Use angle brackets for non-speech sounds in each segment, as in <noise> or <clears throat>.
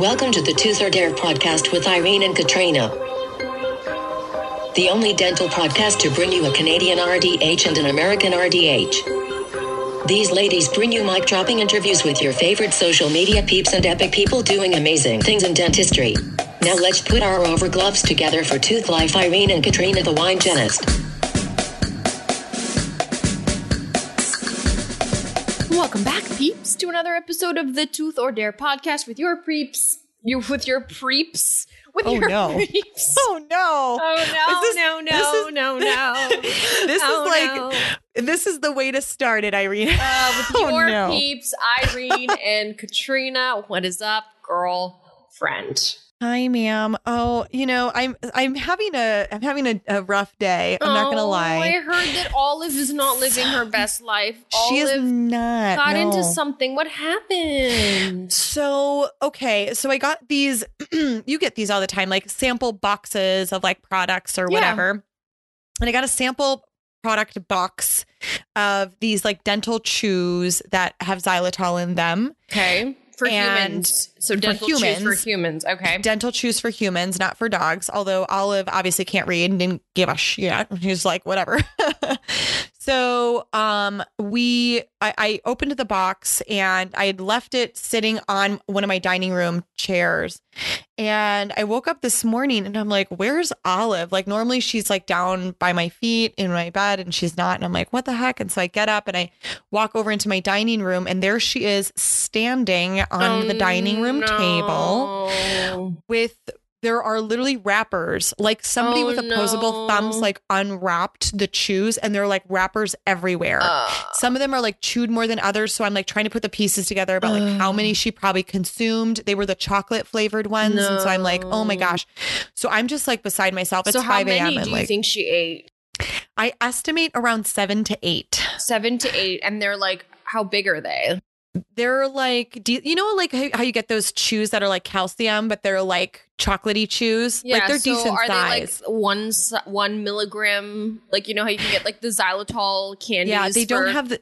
Welcome to the Tooth or Dare podcast with Irene and Katrina. The only dental podcast to bring you a Canadian RDH and an American RDH. These ladies bring you mic dropping interviews with your favorite social media peeps and epic people doing amazing things in dentistry. Now let's put our over gloves together for Tooth Life Irene and Katrina the Wine Genist. Welcome back, peeps, to another episode of the Tooth or Dare podcast with your preeps. You with your preeps. With Oh, your no. <laughs> preeps. Oh no. Oh no, Is this- no, this no, is- no, no. <laughs> This Oh, is like no. this is the way to start it, Irene. Uh, with <laughs> Oh, your no. peeps, Irene and Katrina. What is up, girlfriend? Hi, ma'am. Oh, you know, I'm I'm having a I'm having a, a rough day. I'm not gonna oh, lie. I heard that Olive is not living her <sighs> best life. She is Olive not. got no. into something. What happened? So, okay, so I got these <clears throat> you get these all the time like sample boxes of like products or Yeah. whatever. And I got a sample product box of these like dental chews that have xylitol in them. Okay. For And humans. So dental chews for humans. humans. Okay. dental chews for humans, not for dogs. Although Olive obviously can't read and didn't give a shit. She's like, whatever. <laughs> so um we I, I opened the box and I had left it sitting on one of my dining room chairs. And I woke up this morning and I'm like, where's Olive? Like normally she's like down by my feet in my bed and she's not. And I'm like, what the heck? And so I get up and I walk over into my dining room and there she is standing on the dining room table table. with there are literally wrappers like somebody Oh, with opposable thumbs like unwrapped the chews and they're like wrappers everywhere. Some of them are like chewed more than others so i'm like trying to put the pieces together about like how many she probably consumed. They were the chocolate flavored ones and so i'm like oh my gosh. So i'm just like beside myself. It's so how 5 a.m and do you like think she ate? i estimate around seven to eight. Seven to eight, and they're like, how big are they? They're like do you, you know like how, how you get those chews that are like calcium but they're like chocolatey chews like they're so decent are size they like one one milligram? Like you know how you can get like the xylitol candies. Yeah, they don't have the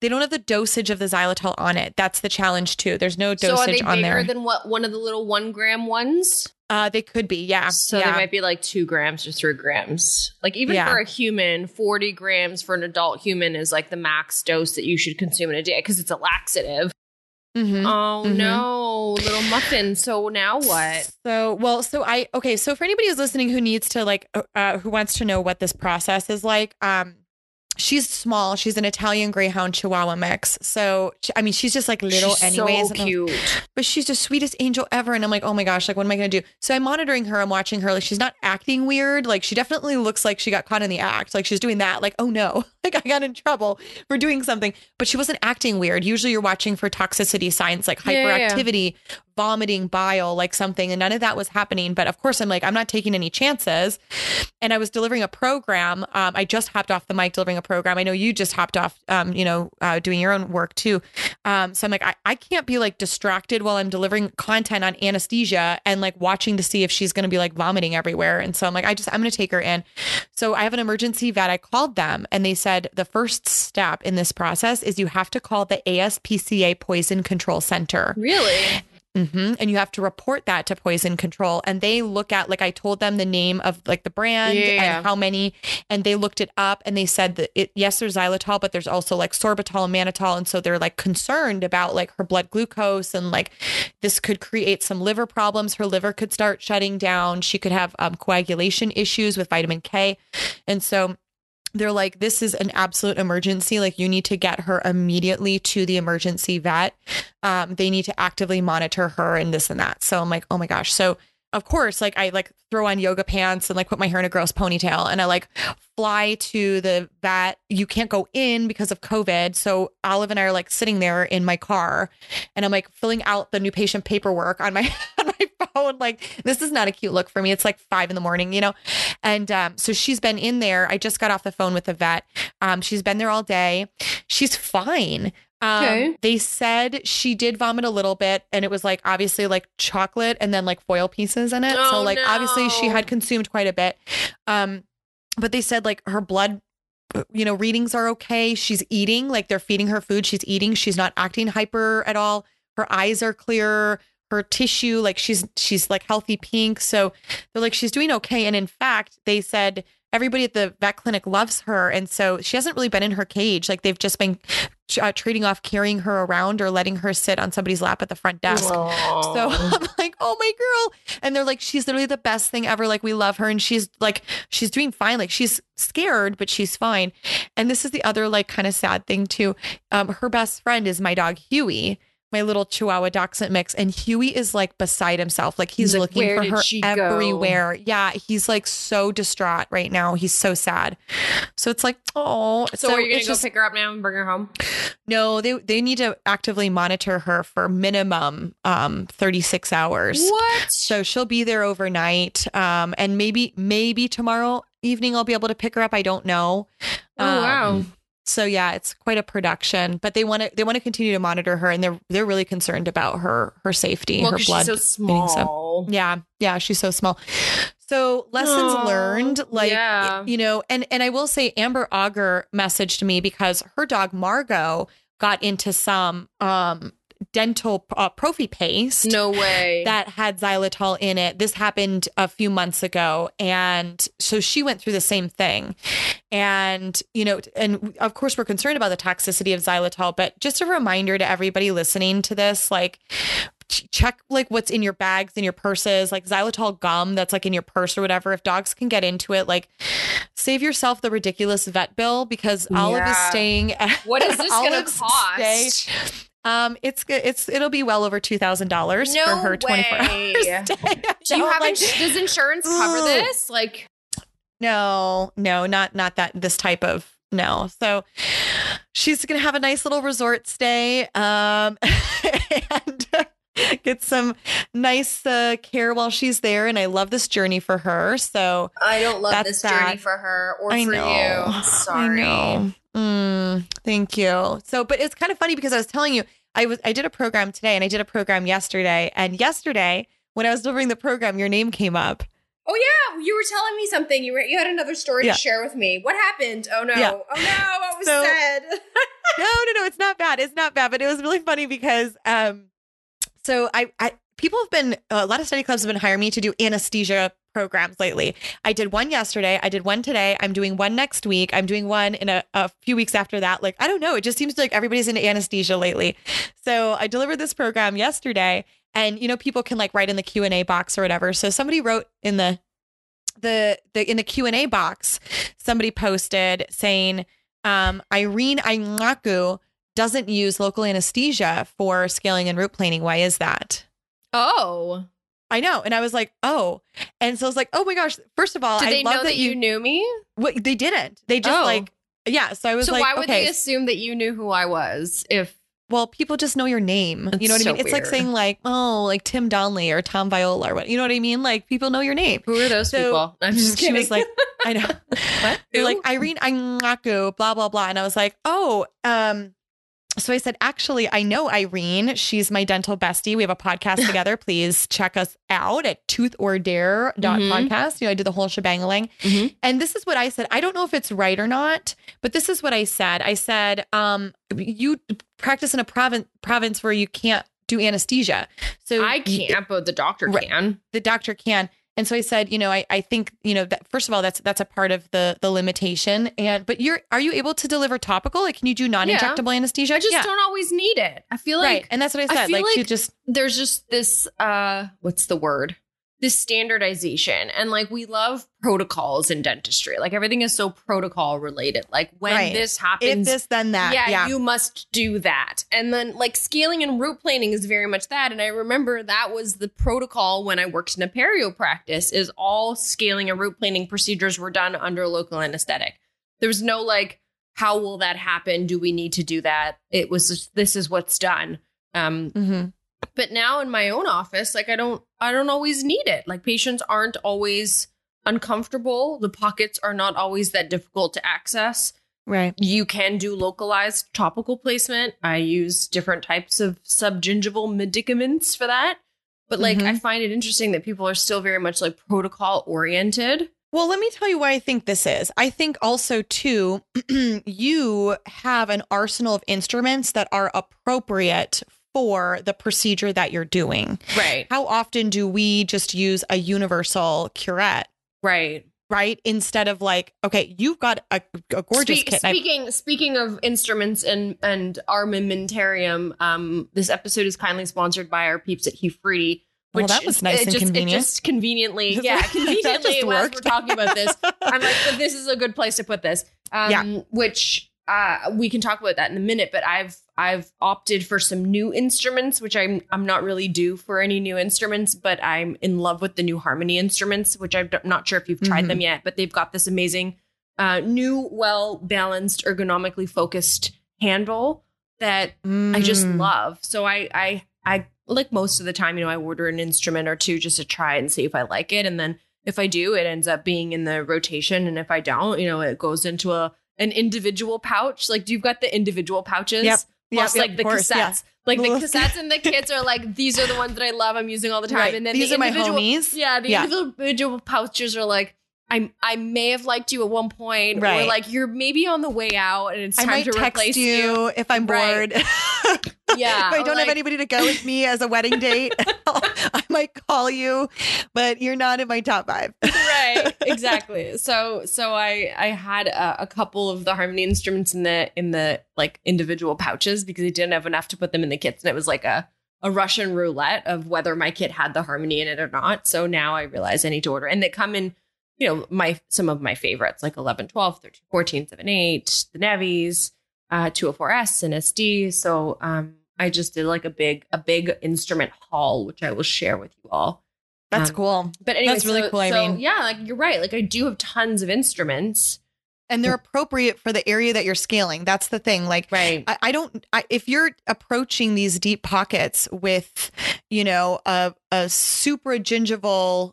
they don't have the dosage of the xylitol on it. That's the challenge too. There's no So are they dosage on bigger there. than what one of the little one gram ones? Uh, they could be, yeah. So yeah. they might be like two grams or three grams. Like even Yeah. for a human, forty grams for an adult human is like the max dose that you should consume in a day because it's a laxative. Mhm. Oh Mhm. no, little muffin. So now what? So, well, so I okay. So for anybody who's listening who needs to like, uh, uh, who wants to know what this process is like, um, she's small. She's an Italian Greyhound Chihuahua mix. So I mean, she's just like little, She's anyways. So cute. but she's the sweetest angel ever. And I'm like, oh my gosh, like, what am I going to do? So I'm monitoring her. I'm watching her. Like, she's not acting weird. Like, she definitely looks like she got caught in the act. Like, she's doing that. Like, oh no, like, <laughs> I got in trouble for doing something. But she wasn't acting weird. Usually you're watching for toxicity signs like Yeah, yeah, yeah. hyperactivity, vomiting, bile, like something. And none of that was happening. But of course, I'm like, I'm not taking any chances. And I was delivering a program. Um, I just hopped off the mic delivering a program. I know you just hopped off, um, you know, uh, doing your own work too. Um, so I'm like, I, I can't be like distracted while I'm delivering content on anesthesia and like watching to see if she's going to be like vomiting everywhere. And so I'm like, I just, I'm going to take her in. So I have an emergency vet. I called them and they said the first step in this process is you have to call the ASPCA Poison Control Center. Really? hmm And you have to report that to poison control. And they look at, like, I told them the name of like the brand Yeah. and how many, and they looked it up and they said that it, yes, there's xylitol, but there's also like sorbitol and mannitol. And so they're like concerned about like her blood glucose and like this could create some liver problems. Her liver could start shutting down. She could have um, coagulation issues with vitamin K. And so they're like, this is an absolute emergency. Like, you need to get her immediately to the emergency vet. Um, they need to actively monitor her and this and that. So I'm like, oh my gosh. So of course, like I like throw on yoga pants and like put my hair in a gross ponytail and I like fly to the vet. You can't go in because of COVID. So Olive and I are like sitting there in my car and I'm like filling out the new patient paperwork on my <laughs> on my <laughs> phone. Like this is not a cute look for me. It's like five in the morning, you know? And um, so she's been in there. I just got off the phone with the vet. Um, she's been there all day. She's fine. Um, Okay. They said she did vomit a little bit, and it was like obviously like chocolate and then like foil pieces in it. Oh, so like obviously she had consumed quite a bit. Um, but they said like her blood you know readings are okay she's eating like they're feeding her food she's eating she's not acting hyper at all her eyes are clear her tissue like she's she's like healthy pink so they're like she's doing okay and in fact they said everybody at the vet clinic loves her and so she hasn't really been in her cage like they've just been uh, trading off carrying her around or letting her sit on somebody's lap at the front desk so <laughs> I'm like, oh my girl. And they're like, she's literally the best thing ever. Like, we love her. And she's like, she's doing fine. Like, she's scared, but she's fine. And this is the other, like, kind of sad thing, too. Um, her best friend is my dog, Huey. My little Chihuahua Dachshund mix, and Huey is like beside himself. Like he's, He's looking "Where for her she go?" everywhere. Yeah, he's like so distraught right now. He's so sad. So it's like, oh. so, are you gonna go just- pick her up now and bring her home? no, they they need to actively monitor her for minimum um 36 hours. What? So she'll be there overnight. Um and maybe maybe tomorrow evening I'll be able to pick her up. I don't know. Oh, wow. So yeah, it's quite a production, but they want to they want to continue to monitor her and they're they're really concerned about her her safety, well, her blood. she's so getting so- small. Yeah, yeah, she's so small. So lessons Aw, learned, like yeah. you know, and and I will say Amber Auger messaged me because her dog Margot got into some um dental uh, prophy paste No way. that had xylitol in it. This happened a few months ago. And so she went through the same thing. And, you know, and of course, we're concerned about the toxicity of xylitol, but just a reminder to everybody listening to this like, check like what's in your bags in your purses like xylitol gum that's like in your purse or whatever if dogs can get into it like save yourself the ridiculous vet bill because olive is staying at, what is this <laughs> gonna cost? stay- um, it's. It's it'll be well over two thousand dollars No for her twenty four hours. <laughs> <laughs> Do you have like, ins- does <laughs> insurance cover this? Like, no, no, not not that this type of no. So she's gonna have a nice little resort stay, um, and get some nice uh, care while she's there. And I love this journey for her. So I don't love this that. journey for her or I for know. you. Sorry. I know. Mm, thank you. So, but it's kind of funny because I was telling you, I was I did a program today and I did a program yesterday. And yesterday, when I was delivering the program, your name came up. Oh yeah, you were telling me something. You were you had another story Yeah. to share with me. What happened? Oh no. Yeah. Oh no, what was <laughs> So- said? <laughs> no, no, no, it's not bad. It's not bad, but it was really funny because um so I I people have been a lot of study clubs have been hiring me to do anesthesia programs lately. I did one yesterday, I did one today, I'm doing one next week, I'm doing one in a, a few weeks after that. Like I don't know, it just seems like everybody's into anesthesia lately. So I delivered this program yesterday and you know people can like write in the Q&A box or whatever. So somebody wrote in the the the in the Q&A box, somebody posted saying um, Irene Iancu doesn't use local anesthesia for scaling and root planing. Why is that? Oh. I know. And I was like, oh. And so I was like, oh my gosh. First of all, Did I they love know that you knew me? What, they didn't. They just Oh. like, yeah. So I was So like, why would okay. they assume that you knew who I was if well, people just know your name. That's you know what so I mean? It's like saying like, oh, like Tim Donnelly or Tom Viola or what. You know what I mean? Like people know your name. who are those So- people? I'm just <laughs> she kidding. was like, I know. <laughs> what? They're like Irene Iancu, blah blah blah, and I was like, oh, um. So I said, actually, I know Irene. She's my dental bestie. We have a podcast <laughs> together. Please check us out at tooth or dare dot Mhm. podcast. You know, I did the whole shebang Mhm. And this is what I said. I don't know if it's right or not, but this is what I said. I said, um, you practice in a province province where you can't do anesthesia. So I can't, but the doctor Right. can. the doctor can. And so I said, you know, I, I think, you know, that first of all, that's that's a part of the the limitation. And but you're are you able to deliver topical? Like can you do non-injectable anesthesia? I just Yeah. don't always need it. I feel like right. And that's what I I said. feel like, you like- just there's just this uh what's the word this standardization. And like we love protocols in dentistry. Like everything is so protocol related. Like when Right. this if happens this then that. yeah, Yeah. you must do that. And then like scaling and root planing is very much that. And i remember that was the protocol when i worked in a perio practice is all scaling and root planing procedures were done under local anesthetic. There was no like how will that happen? Do we need to do that? It was just, this is what's done. Um Mhm. But now in my own office like i don't i don't always need it like patients aren't always uncomfortable the pockets are not always that difficult to access Right. you can do localized topical placement i use different types of subgingival medicaments for that but like Mhm. i find it interesting that people are still very much like protocol oriented Well, let me tell you why I think this is. I think also too, <clears throat> you have an arsenal of instruments that are appropriate for the procedure that you're doing. Right. How often do we just use a universal curette, Right. right? Instead of like, okay, you've got a, a gorgeous Spe- kit. and I- Speaking speaking of instruments and and armamentarium, um, this episode is kindly sponsored by our peeps at Hu-Friedy. Well, Which that was nice and just, convenient. It just conveniently, <laughs> yeah, conveniently. As we're talking about this, I'm like, "But this is a good place to put this. <laughs> Um, Yeah. Which uh, we can talk about that in a minute. But I've I've opted for some new instruments, which I'm I'm not really due for any new instruments, but I'm in love with the new Harmony instruments, which I'm not sure if you've tried Mhm. them yet, but they've got this amazing uh, new, well balanced, ergonomically focused handle that I just Mm. love. So I I I like most of the time, you know, I order an instrument or two just to try and see if I like it. And then if I do, it ends up being in the rotation. And if I don't, you know, it goes into a an individual pouch. Like do you've got the individual pouches. Yep. Plus Yep, like of the course, cassettes. yeah. Like the <laughs> cassettes and the kits are like these are the ones that I love. I'm using all the time. Right. And then These the are my individual, homies. Yeah, the Yeah. individual pouches are like I I may have liked you at one point, or like you're maybe on the way out, and it's I time to text replace you, if I'm Right. bored. <laughs> Yeah, if I don't have anybody to go with me as a wedding <laughs> date, <laughs> I might call you, but you're not in my top five. right exactly so so i i had a, a couple of the harmony instruments in the in the like individual pouches because i didn't have enough to put them in the kits and it was like a a russian roulette of whether my kit had the harmony in it or not so now i realize i need to order and they come in you know my some of my favorites like 11 12 13 14 7 8 the navies uh 204s and sd so um i just did like a big a big instrument haul which i will share with you all That's Um, cool. but anyway, That's really so- cool, so, Irene. yeah, like you're right. Like I do have tons of instruments. And they're appropriate for the area that you're scaling. That's the thing. Like, Right. I, I don't. I, if you're approaching these deep pockets with, you know, a a supragingival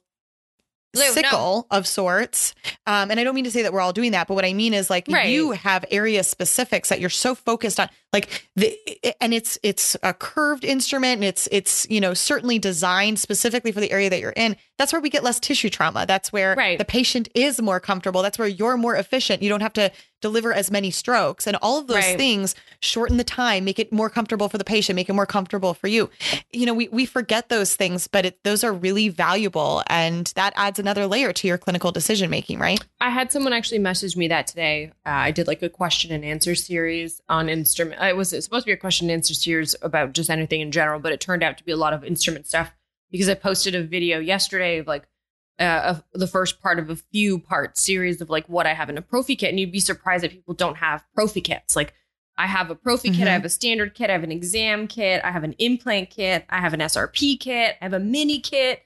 Lou, no. sickle of sorts, um, and I don't mean to say that we're all doing that, but what I mean is like Right. you have area specifics that you're so focused on, like the and it's it's a curved instrument, and it's it's you know certainly designed specifically for the area that you're in. That's where we get less tissue trauma. That's where Right. the patient is more comfortable. That's where you're more efficient. You don't have to deliver as many strokes, and all of those Right. things shorten the time, make it more comfortable for the patient, make it more comfortable for you. You know, we we forget those things, but it, those are really valuable, and that adds another layer to your clinical decision making, right? I had someone actually message me that today. Uh, I did like a question and answer series on instrument. It was supposed to be a question and answer series about just anything in general, but it turned out to be a lot of instrument stuff because I posted a video yesterday of like uh, of the first part of a few part series of like what I have in a prophy kit, and you'd be surprised that people don't have prophy kits. Like I have a prophy kit, Mhm. I have a standard kit, I have an exam kit, I have an implant kit, I have an SRP kit, I have a mini kit.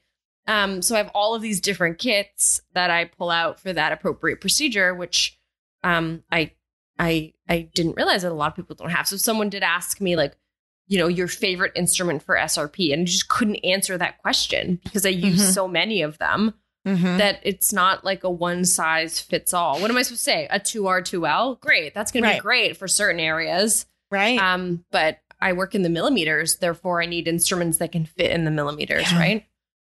Um, so I have all of these different kits that I pull out for that appropriate procedure, which um, I I I didn't realize that a lot of people don't have. So someone did ask me like, you know, your favorite instrument for SRP, and I just couldn't answer that question because I use Mhm. so many of them Mm-hmm. that it's not like a one size fits all. What am I supposed to say? A two R two L? Great, that's going to be great for certain areas. Right. Um, but I work in the millimeters, therefore I need instruments that can fit in the millimeters, Yeah. right?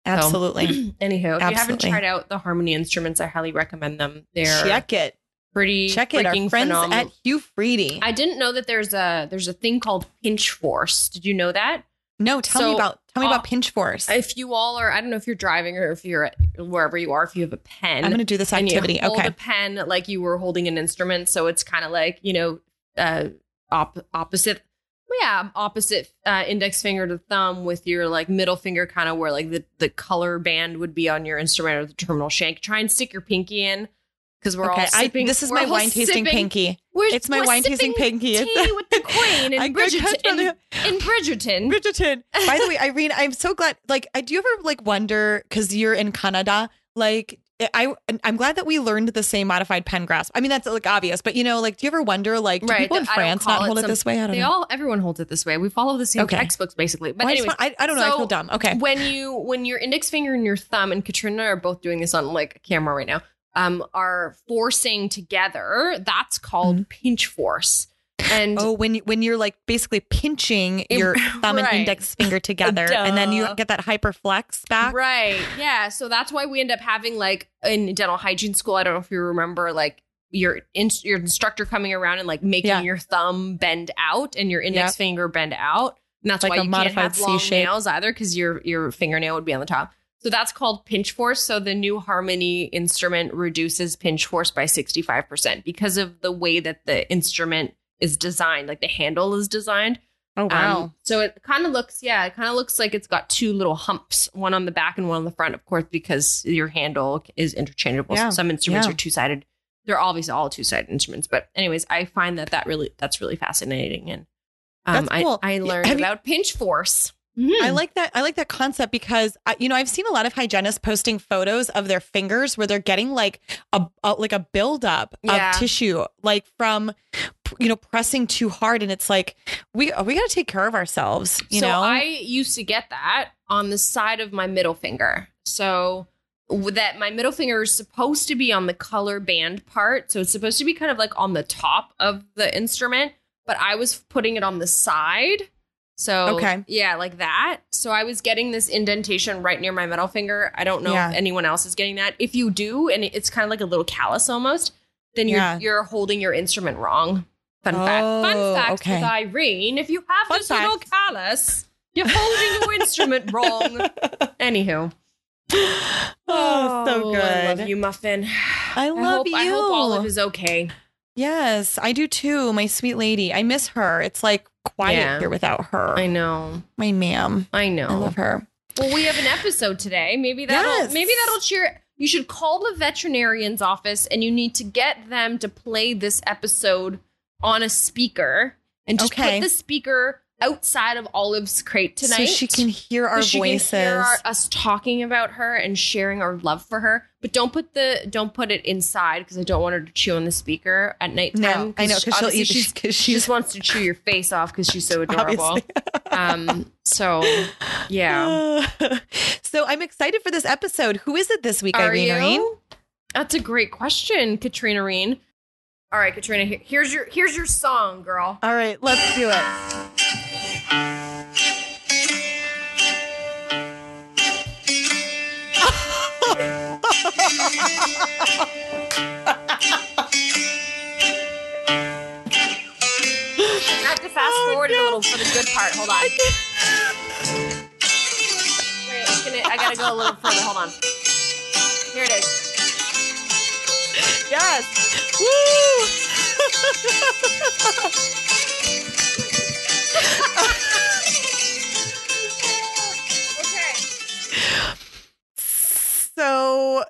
Absolutely. <clears throat> Anywho, if you haven't tried out the Harmony instruments, I highly recommend them. They're Check it. Pretty Check it. Our friends phenomenal. at Hugh Freedy. I didn't know that there's a there's a thing called pinch force. Did you know that? no, tell so, me about tell me uh, about pinch force. If you all are, I don't know if you're driving or if you're at wherever you are, if you have a pen, I'm going to do this activity. hold Okay. a pen like you were holding an instrument, so it's kind of like you know, uh, op- opposite. Yeah, opposite uh, index finger to thumb with your like middle finger, kind of where like the, the color band would be on your instrument or the terminal shank. Try and stick your pinky in because we're okay. all I, this is my wine tasting sipping- pinky. We're, It's my wine tasting sipping pinky. It's- Tea with the Queen <laughs> I and Bridgerton. In, in Bridgerton. <laughs> Bridgerton. By the way, Irene, I'm so glad. Like, I do you ever like wonder because you're in Canada, like. I I'm glad that we learned the same modified pen grasp. I mean that's like obvious, but you know, like, do you ever wonder, like, do Right, people in I France not it hold it some- this way? I don't know They know. all, everyone holds it this way. We follow the same Okay. textbooks basically. But Well, I, anyways, just want- I, I don't know. I so feel dumb. Okay. when you when your index finger and your thumb and Katrina are both doing this on like a camera right now, um, are forcing together, that's called pinch force. And Mm-hmm. Oh, when when you're like basically pinching It- your <laughs> thumb right. and index finger together, and then you get that hyperflex back. Right. Yeah. So that's why we end up having like in dental hygiene school. I don't know if you remember like your in- your instructor coming around and like making Yeah. your thumb bend out and your index Yep. finger bend out. And that's Like why a you can't modified have long C-shape. nails either because your your fingernail would be on the top. So that's called pinch force. So the new Harmony instrument reduces pinch force by 65% because of the way that the instrument is designed, like the handle is designed. Oh Um, so it kind of looks, yeah, it kind of looks like it's got two little humps, one on the back and one on the front, of course, because your handle is interchangeable. Yeah, Some instruments yeah. are two sided. They're obviously all two sided instruments, but anyways, I find that that really that's really fascinating, and um, cool. I I learned you- about pinch force. Mm-hmm. I like that. I like that concept because you know I've seen a lot of hygienists posting photos of their fingers where they're getting like a, a like a buildup Yeah. of tissue, like from you know pressing too hard, and it's like we we got to take care of ourselves. You so know, I used to get that on the side of my middle finger. So that my middle finger is supposed to be on the color band part. So it's supposed to be kind of like on the top of the instrument, but I was putting it on the side. So Okay. yeah, like that. So I was getting this indentation right near my middle finger. I don't know Yeah. if anyone else is getting that. If you do, and it's kind of like a little callus almost, then you're Yeah. you're holding your instrument wrong. Fun fact. Fun Oh, fact okay. with Irene. If you have Fun this little fact. callus, you're holding your instrument <laughs> wrong. Anywho. oh, so good. I love you, Muffin. I love hope, I hope you. Olive is okay. Yes, I do too. My sweet lady. I miss her. It's like quiet Yeah. here without her. I know. My ma'am. I know. I love her. Well, we have an episode today. Maybe that'll Yes. maybe that'll cheer. You should call the veterinarian's office and you need to get them to play this episode on a speaker and just Okay. put the speaker outside of Olive's crate tonight. So she can hear our so she voices. Can hear our, us talking about her and sharing our love for her. But don't put the don't put it inside because I don't want her to chew on the speaker at nighttime. No, I know, 'cause she'll eat- She's, <laughs> 'cause she she's- just wants to chew your face off because she's so <laughs> adorable. <laughs> Um. So yeah. <sighs> so I'm excited for this episode. Who is it this week, Are Irene? you? Irene? That's a great question, Katrina Reen. All right, Katrina. Here's your here's your song, girl. All right, let's do it. Have to fast Oh, forward a little for the good part. Hold on. Wait, gonna- I gotta go a little further. Hold on. Here it is. Yes. Woo! <laughs> <laughs> Okay. so,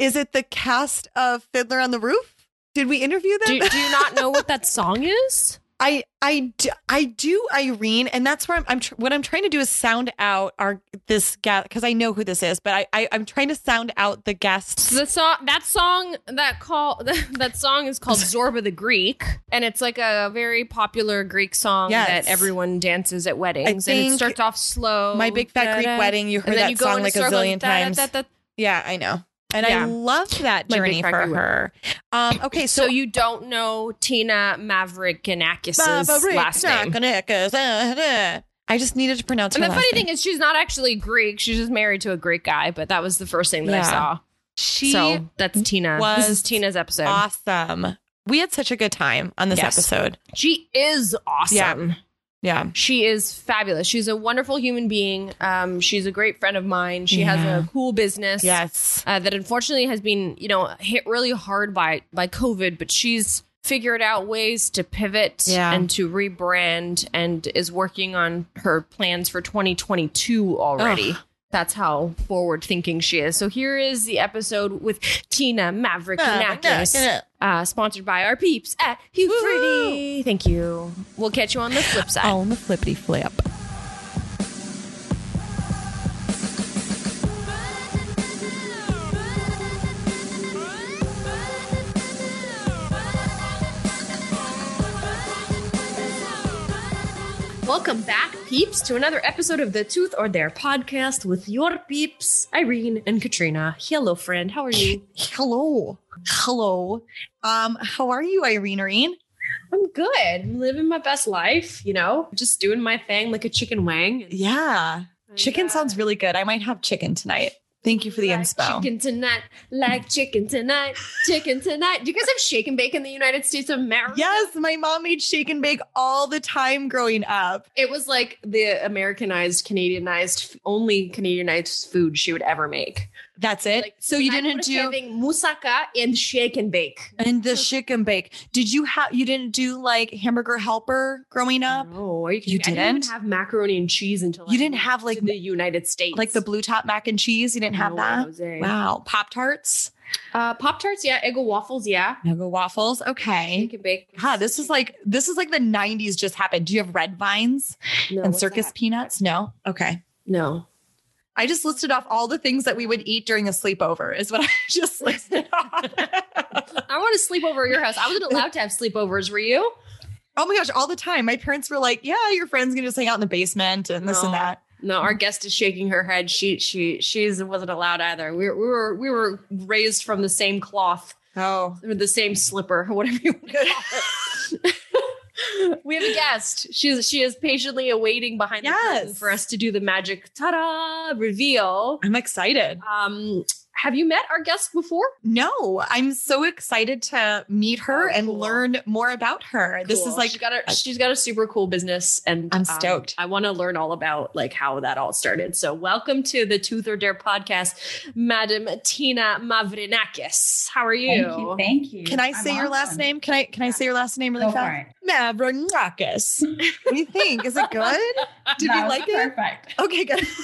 is it the cast of Fiddler on the Roof? Did we interview them? Do, do you not know what that <laughs> song is? I I do, I do Irene, and that's where I'm. I'm tr- what I'm trying to do is sound out our this guest because I know who this is, but I, I I'm trying to sound out the guests. The song, that song, that call, <laughs> that song is called Zorba the Greek, and it's like a very popular Greek song Yes. that everyone dances at weddings, and it starts off slow. My Big Fat Greek Wedding, you heard that you song like a zillion times. Yeah, I know, and I Yeah. loved that journey for her. Um, <clears throat> okay, So so, you don't know Tina Maverick last name. I just needed to pronounce And the funny name. thing is, she's not actually Greek. She's just married to a Greek guy. But that was the first thing that I saw. she so that's Tina. This was is Tina's episode. awesome. We had such a good time on this Yes. episode. She is awesome. Yeah. She is fabulous. She's a wonderful human being. Um, she's a great friend of mine. She Yeah. has a cool business. Yes. Uh, that unfortunately has been, you know, hit really hard by by COVID, but she's figured out ways to pivot Yeah. and to rebrand and is working on her plans for 2022 already. Ugh. That's how forward thinking she is. So here is the episode with Tina Maverick Nakis, uh, sponsored by our peeps at Hugh Pretty. Thank you. We'll catch you on the flip <laughs> side. On the flippity flip. Welcome back, peeps, to another episode of the Tooth or Dare podcast with your peeps, Irene and Katrina. Hello, friend. How are you? Hello. Hello. Um, how are you, Irene? Irene? I'm good. I'm living my best life, you know, just doing my thing like a chicken wang. Yeah. Chicken sounds really good. I might have chicken tonight. Thank you for the like inspo. Chicken tonight, like chicken tonight, chicken tonight. Do you guys have shake and bake in the United States of America? Yes, my mom made shake and bake all the time growing up. It was like the Americanized, Canadianized, only Canadianized food she would ever make. That's it. Like, so you didn't do having moussaka and shake and bake. and the shake and bake. Did you have you didn't do like hamburger helper growing up? No, you, You kidding me? I didn't didn't? have macaroni and cheese until You I didn't have, like, the United States, Like the blue top mac and cheese? You didn't have No, that? Wow. Pop tarts? Uh, Pop tarts, yeah. Eggo waffles, yeah. Nugget waffles. Okay. Shake and bake. God, this is like this is like the 90s just happened. Do you have red vines No, and circus that? peanuts? No. Okay. No. I just listed off all the things that we would eat during a sleepover, is what <laughs> I just listed off. I want to sleep over at your house. I wasn't allowed to have sleepovers. Were you? oh my gosh, all the time. My parents were like, Yeah, your friends can just hang out in the basement and this and that. No, our guest is shaking her head. She she she's wasn't allowed either. We, were- we were we were raised from the same cloth, Oh. or the same slipper, <laughs> whatever you want to call it. <laughs> we have a guest. She's she is patiently awaiting behind the curtain for us to do the magic ta-da reveal. I'm excited. Um, have you met our guest before? No, I'm so excited to meet her Oh, and cool. learn more about her. This is like she's got a she's got a super cool business, and I'm um, stoked. I want to learn all about like how that all started. So, welcome to the Tooth or Dare podcast, Madam Tina Mavrinakis. How are you? Thank you. Thank you. Can I I'm say your last name? Can I can I say your last name really Go fast? it. Mavronakis. what <laughs> do you think? Is it good? <laughs> Did That you like it? Perfect. Okay, good. <laughs>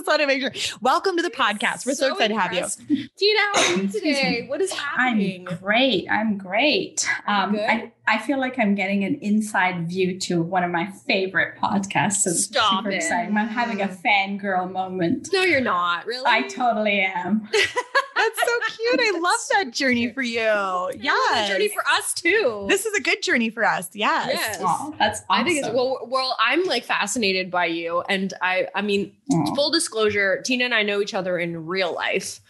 Just want to make sure. Welcome to the podcast. We're so, excited to have you. Tina, how are you today? me. What is I'm great. I'm great. Um, good? I, I feel like I'm getting an inside view to one of my favorite podcasts. So Stop super it. exciting. I'm having a fangirl moment. No, you're not. Really? I totally am. <laughs> That's so cute. I love that journey for you. Yeah, Yes. journey for us too. this is a good journey for us. Yes. Yes. Oh, that's awesome. I think it's well. Well, I'm like fascinated by you, and I. I mean, Aw. full disclosure, Tina and I know each other in real life.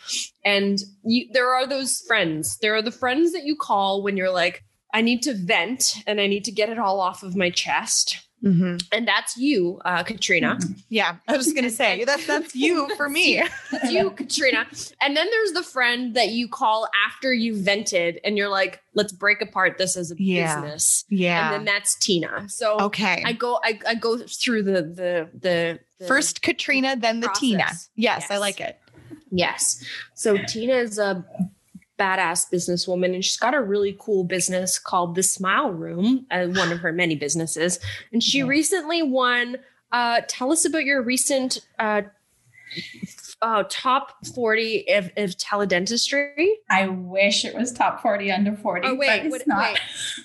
And you, there are those friends. There are the friends that you call when you're like, I need to vent and I need to get it all off of my chest. Mhm. And that's you, uh, Katrina. Yeah. I was gonna say that's that's you <laughs> for me. That's you, Katrina. And then there's the friend that you call after you vented and you're like, let's break apart this as a Yeah. business. Yeah. And then that's Tina. So okay. I go I, I go through the the the, the First Katrina, then the Tina. process. Yes, I like it. Yes. So Tina is a badass businesswoman and she's got a really cool business called The Smile Room, uh, one of her many businesses. And she Yeah. recently won uh tell us about your recent uh uh, top 40 of, of teledentistry. I wish it was top 40 under 40. Oh but wait, it's what, not. wait.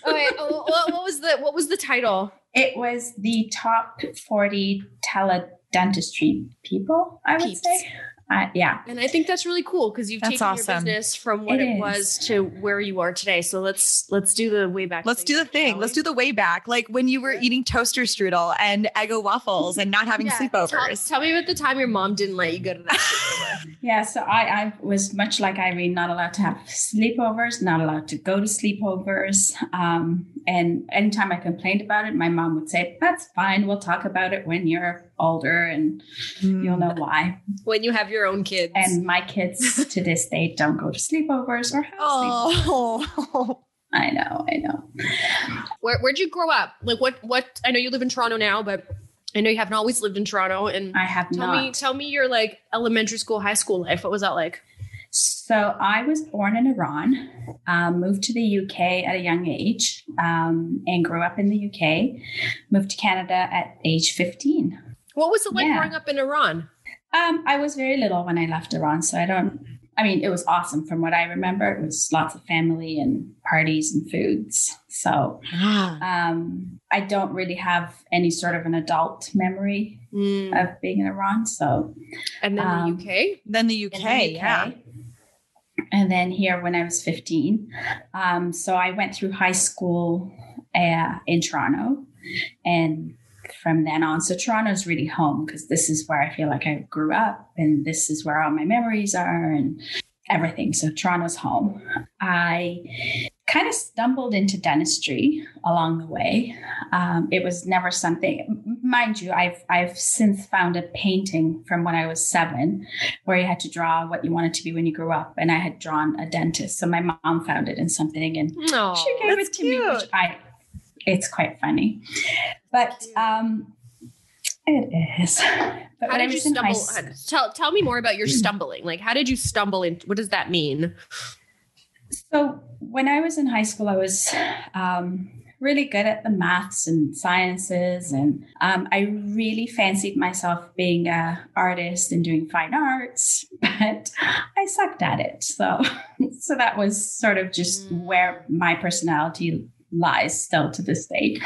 Oh wait, <laughs> oh, what, what was the what was the title? It was the top 40 teledentistry people, I would Peeps. say. Uh, yeah. And I think that's really cool because you've That's taken awesome. your business from what It it, is. was to where you are today. So let's let's do the way back. Let's do the thing. Let's do the way back. Like when you were Yeah. eating toaster strudel and Eggo waffles and not having <laughs> Tell, sleepovers. tell me about the time your mom didn't let you go to that. <laughs> Yeah, so I, I was much like Irene, not allowed to have sleepovers, not allowed to go to sleepovers. Um, and anytime I complained about it, my mom would say, That's fine, we'll talk about it when you're older and you'll know why. when you have your own kids. And my kids <laughs> to this day don't go to sleepovers or have sleepovers. Oh, I know, I know. Where where'd you grow up? Like what what I know you live in Toronto now, but I know you haven't always lived in Toronto. And I have tell not. me tell me your like elementary school, high school life. What was that like? So I was born in Iran, um, moved to the UK at a young age, um, and grew up in the UK. Moved to Canada at age 15. What was it like Yeah. growing up in Iran? Um, I was very little when I left Iran, so I don't. I mean, it was awesome from what I remember. It was lots of family and parties and foods. So Ah. um, I don't really have any sort of an adult memory of being in Iran. So And then Um, the UK. Then the UK, in the yeah. And then here when I was 15. Um, so I went through high school uh, in Toronto. And from then on, so Toronto's really home because this is where I feel like I grew up and this is where all my memories are and everything. So Toronto's home. I kind of stumbled into dentistry along the way. Um, it was never something, mind you, I've I've since found a painting from when I was seven, where you had to draw what you wanted to be when you grew up, and I had drawn a dentist. So my mom found it in something, and No. she gave it to me. Which. I, it's quite funny, but um, it is. But How did you in high stumble? Tell tell me more about your stumbling. Like, how did you stumble in? What does that mean? So when I was in high school, I was um, really good at the maths and sciences, and um, I really fancied myself being an artist and doing fine arts, <laughs> but I sucked at it. So, <laughs> so that was sort of just Mm. where my personality lies still to this day.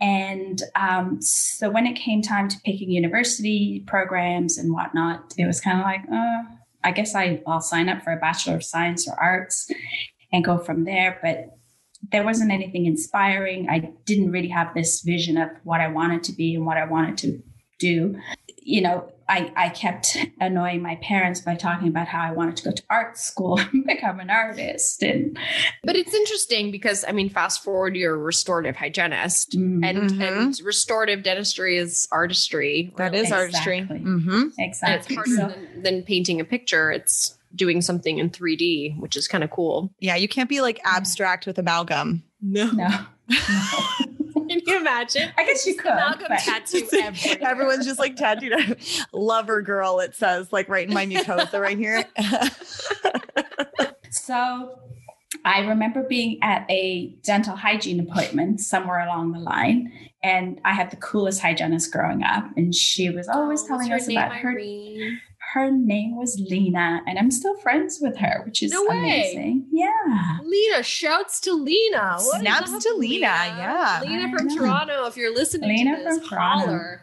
And um, so when it came time to picking university programs and whatnot, it was kind of like, oh, I guess I, I'll sign up for a Bachelor of Science or Arts and go from there. But there wasn't anything inspiring. I didn't really have this vision of what I wanted to be and what I wanted to do. You know, I, I kept annoying my parents by talking about how I wanted to go to art school <laughs> and become an artist. And But it's interesting because I mean, fast forward, you're a restorative hygienist, Mm, and and restorative dentistry is artistry. That is really. artistry. Exactly. Mm-hmm. and it's harder So- than, than painting a picture. It's doing something in 3D, which is kind of cool. Yeah, you can't be like abstract with amalgam. No, <laughs> no. no. <laughs> <laughs> can you imagine? I guess you could. Amalgam but- tattoo <laughs> everywhere. Everyone's just like tattooed lover girl, it says, like right in my mucosa right here. <laughs> So I remember being at a dental hygiene appointment somewhere along the line, and I had the coolest hygienist growing up, and she was always Oh, telling us name, about her. Irene? Her name was Lena, and I'm still friends with her, which is No amazing. Yeah. Lena, shouts to Lena. What is Snaps to Lena, yeah. Lena I from know. Toronto. If you're listening Lena to this, from Toronto.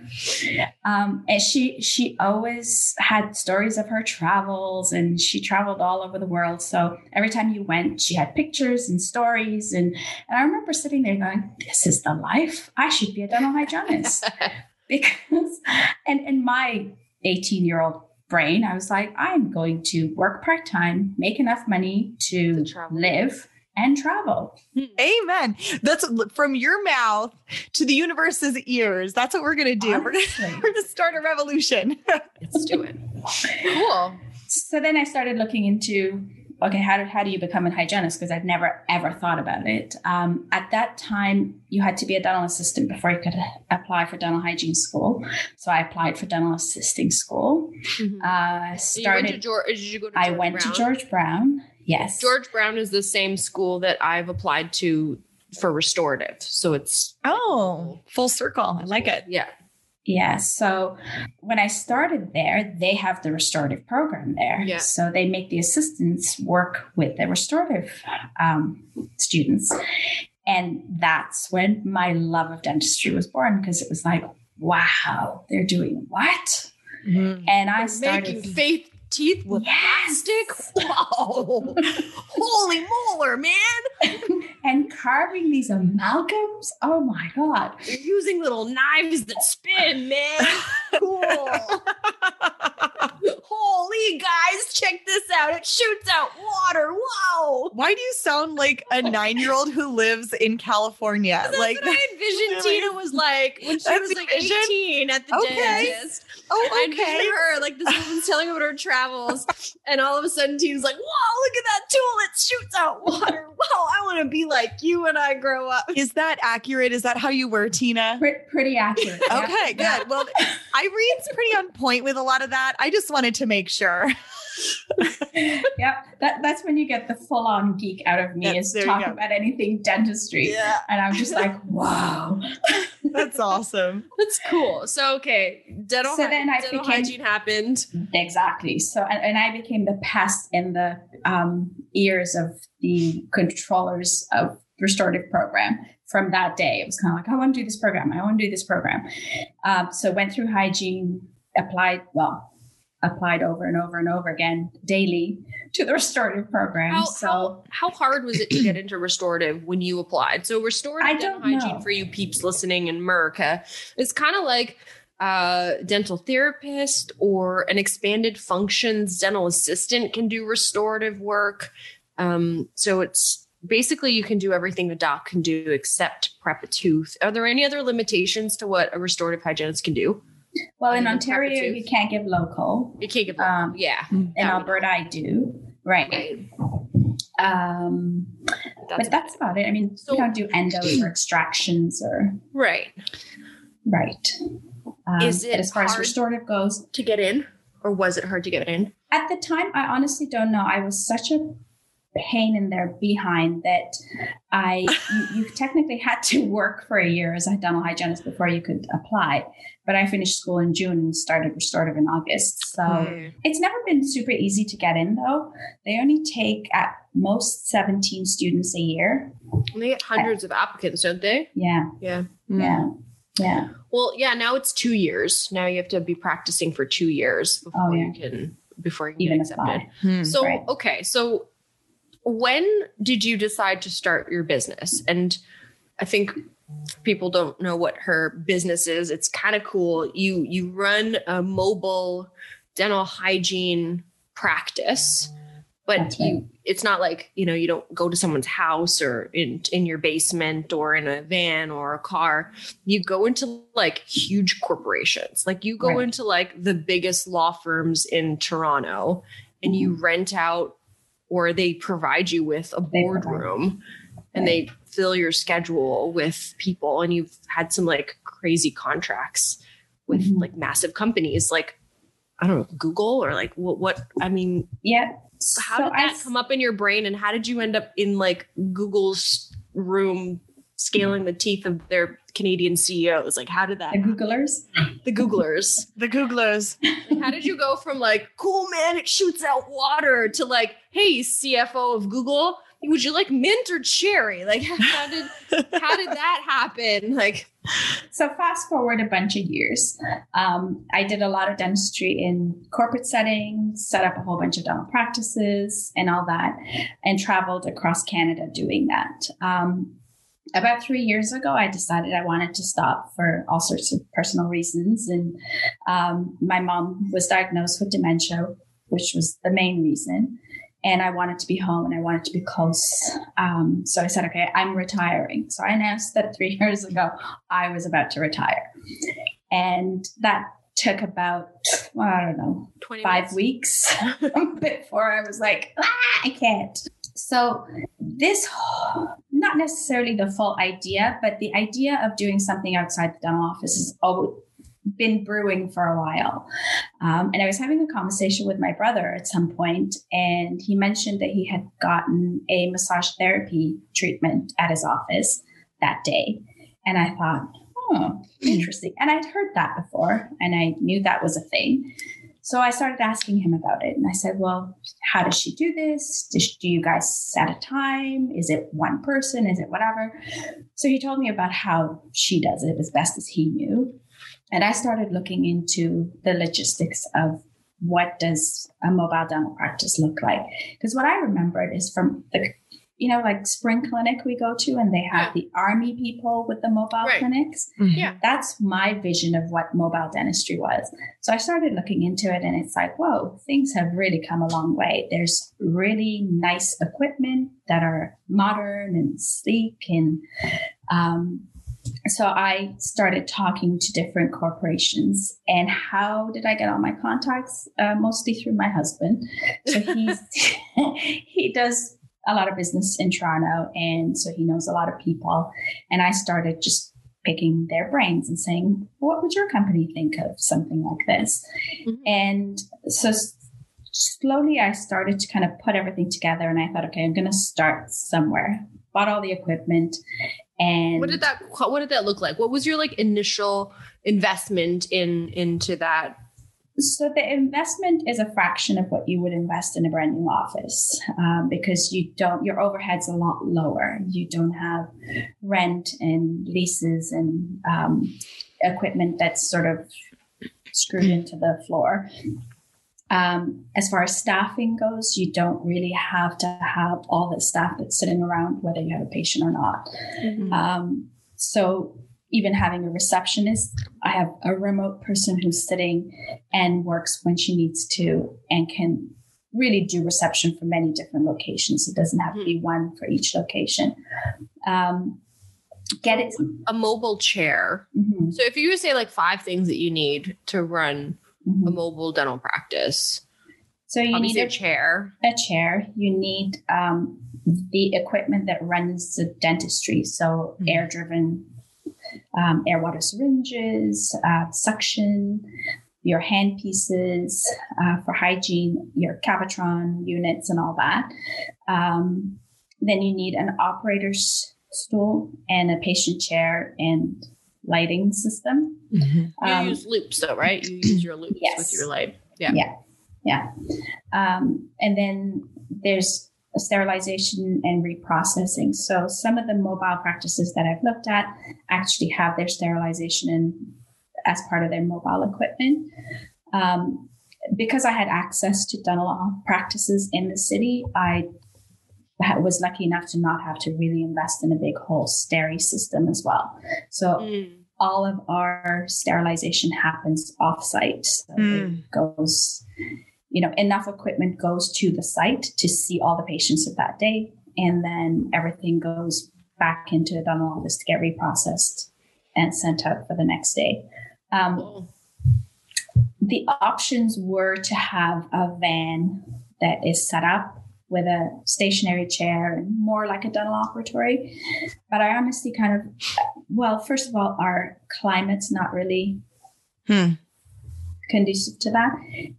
Um, and she she always had stories of her travels, and she traveled all over the world. So every time you went, she had pictures and stories, and and I remember sitting there going, "This is the life. I should be a dental hygienist." <laughs> because and in my 18 year old brain i was like i'm going to work part-time make enough money to, To live and travel hmm. Amen. That's from your mouth to the universe's ears. That's what we're gonna do. We're gonna, Honestly. <laughs> we're gonna start a revolution. <laughs> Let's do it. Cool. so then i started looking into okay how do, how do you become a hygienist because i'd never ever thought about it um, at that time you had to be a dental assistant before you could apply for dental hygiene school so i applied for dental assisting school Mhm. uh, you went to started George. Did you go to i went Brown? to george brown yes George Brown is the same school that I've applied to for restorative. So it's Oh, full circle. I like it. yeah. Yeah. So when I started there, they have the restorative program there. Yeah. So they make the assistants work with the restorative um, students. And that's when my love of dentistry was born because it was like, wow, they're doing what? Mhm. And I They're started. making faith teeth with Yes. plastic. Whoa. <laughs> Holy molar, man. and carving these amalgams. Oh my God. They're using little knives that spin, man. <laughs> Cool. Holy guys, check this out. It shoots out water. Whoa. Why do you sound like a nine-year-old who lives in California? That's like, what I envisioned Really? Tina was like when she That's was like your vision? 18 at the Okay. dentist. Oh, I oh, envision okay. her like this woman's <laughs> telling about her travels, and all of a sudden Tina's like, "Whoa, look at that tool! It shoots out water! Wow, I want to be like you when I grow up." Is that accurate? Is that how you were, Tina? Pre- pretty accurate. Yeah. Okay, good. Well, <laughs> Irene's pretty on point with a lot of that. I just wanted to make sure. <laughs> yep. That, that's when you get the full on geek out of me Yes, is there talk about anything dentistry. Yeah, And I'm just like, <laughs> wow. that's awesome. <laughs> That's cool. So okay, dental, So then I dental became- hygiene happened. Exactly. So, and, and I became the pest in the um, ears of the controllers of restorative program from that day. It was kind of like, I want to do this program. I want to do this program. Um, so went through hygiene, applied, well, applied over and over and over again daily to the restorative program. How, so how how hard was it to get into restorative when you applied? So restorative I dental hygiene know. for you peeps listening in America is kind of like uh dental therapist or an expanded functions dental assistant can do restorative work. Um so it's basically you can do everything the doc can do except prep a tooth. Are there any other limitations to what a restorative hygienist can do? Well, in Ontario, you can't give local. You can't give Um, yeah. In Alberta, I do. Right. Right. Um, That's but that's about it. I mean, So- we don't do endos <clears throat> or extractions or right. right. Um, Is it as far as restorative goes, To get in, or was it hard to get in? at the time, I honestly don't know. I was such a pain in their behind that I <laughs> you, you technically had to work for a year as a dental hygienist before you could apply. But I finished school in June and started restorative in August. So Hmm. it's never been super easy to get in though. They only take at most 17 students a year. And they get hundreds of applicants, don't they? Yeah. Yeah. Mm. Yeah. Yeah. Well, yeah. Now it's two years. Now you have to be practicing for two years before Oh, yeah. you can before you can Even get accepted. Hmm. So Right. okay, so when did you decide to start your business? And I think people don't know what her business is. It's kind of cool. You you run a mobile dental hygiene practice, but right. you it's not like, you know, you don't go to someone's house or in in your basement or in a van or a car. You go into like huge corporations. Like you go Right. into like the biggest law firms in Toronto and you Mm-hmm. rent out or they provide you with a boardroom and they fill your schedule with people and you've had some like crazy contracts with Mhm. like massive companies like I don't know Google or like what what I mean Yeah. how So did that I- come up in your brain and how did you end up in like Google's room scaling the teeth of their Canadian CEOs like how did that The Googlers. <laughs> the Googlers The Googlers. like, how did you go from like, cool man, it shoots out water to like, hey, CFO of Google, would you like mint or cherry? Like, how did how did that happen? Like, So fast forward a bunch of years. Um, I did a lot of dentistry in corporate settings, set up a whole bunch of dental practices and all that, and traveled across Canada doing that. Um, about three years ago, I decided I wanted to stop for all sorts of personal reasons. And um, my mom was diagnosed with dementia, which was the main reason. And I wanted to be home and I wanted to be close. Um, so I said, okay, I'm retiring. So I announced that three <laughs> years ago I was about to retire. And that took about, well, I don't know, 20 five minutes? weeks <laughs> before I was like, ah, I can't. So, this, not necessarily the full idea, but the idea of doing something outside the dental office has always been brewing for a while. Um, and I was having a conversation with my brother at some point, and he mentioned that he had gotten a massage therapy treatment at his office that day. And I thought, oh, interesting. And I'd heard that before, and I knew that was a thing. So I started asking him about it. And I said, Well, how does she do this? Do you guys set a time? Is it one person? Is it whatever? So he told me about how she does it as best as he knew. And I started looking into the logistics of what does a mobile dental practice look like? Because what I remembered is from the you know, like spring clinic we go to, and they have Yeah. the army people with the mobile Right. clinics. Yeah. That's my vision of what mobile dentistry was. So I started looking into it, and it's like, whoa, things have really come a long way. There's really nice equipment that are modern and sleek, and um, so I started talking to different corporations. And how did I get all my contacts? Uh, mostly through my husband. So <laughs> he's <laughs> he does a lot of business in Toronto, and so he knows a lot of people. And I started just picking their brains and saying, "What would your company think of something like this?" Mhm. And so slowly, I started to kind of put everything together, and I thought, "Okay, I'm going to start somewhere." Bought all the equipment, and What did that what did that look like? What was your like initial investment in into that? So the investment is a fraction of what you would invest in a brand new office um, because you don't your overhead's a lot lower. You don't have rent and leases and um, equipment that's sort of screwed into the floor. Um, as far as staffing goes, you don't really have to have all the staff that's sitting around, whether you have a patient or not. Um, so even having a receptionist, I have a remote person who's sitting and works when she needs to and can really do reception for many different locations. It doesn't have to be one for each location. Um, get it. A mobile chair. Mhm, So if you say like five things that you need to run a mhm. mobile dental practice, So you need a a chair. a chair, you need um, the equipment that runs the dentistry. So Mhm. air driven, um, air water syringes, uh, suction, your hand pieces uh, for hygiene, your Cavitron units, and all that. Um, then you need an operator's stool and a patient chair and lighting system. You Um, use loupes though, right? You use your loupes Yes. with your light. Yeah. Yeah. Yeah. Um, and then there's a sterilization and reprocessing. So some of the mobile practices that I've looked at actually have their sterilization in, as part of their mobile equipment. Um, because I had access to dental practices in the city, I was lucky enough to not have to really invest in a big whole steri system as well. So Mm. all of our sterilization happens offsite. So Mm. it goes, you know, enough equipment goes to the site to see all the patients of that day, and then everything goes back into the dental office to get reprocessed and sent out for the next day. Um, the options were to have a van that is set up with a stationary chair and more like a dental operatory. But I honestly kind of, well, first of all, our climate's not really Hmm. Conducive to that.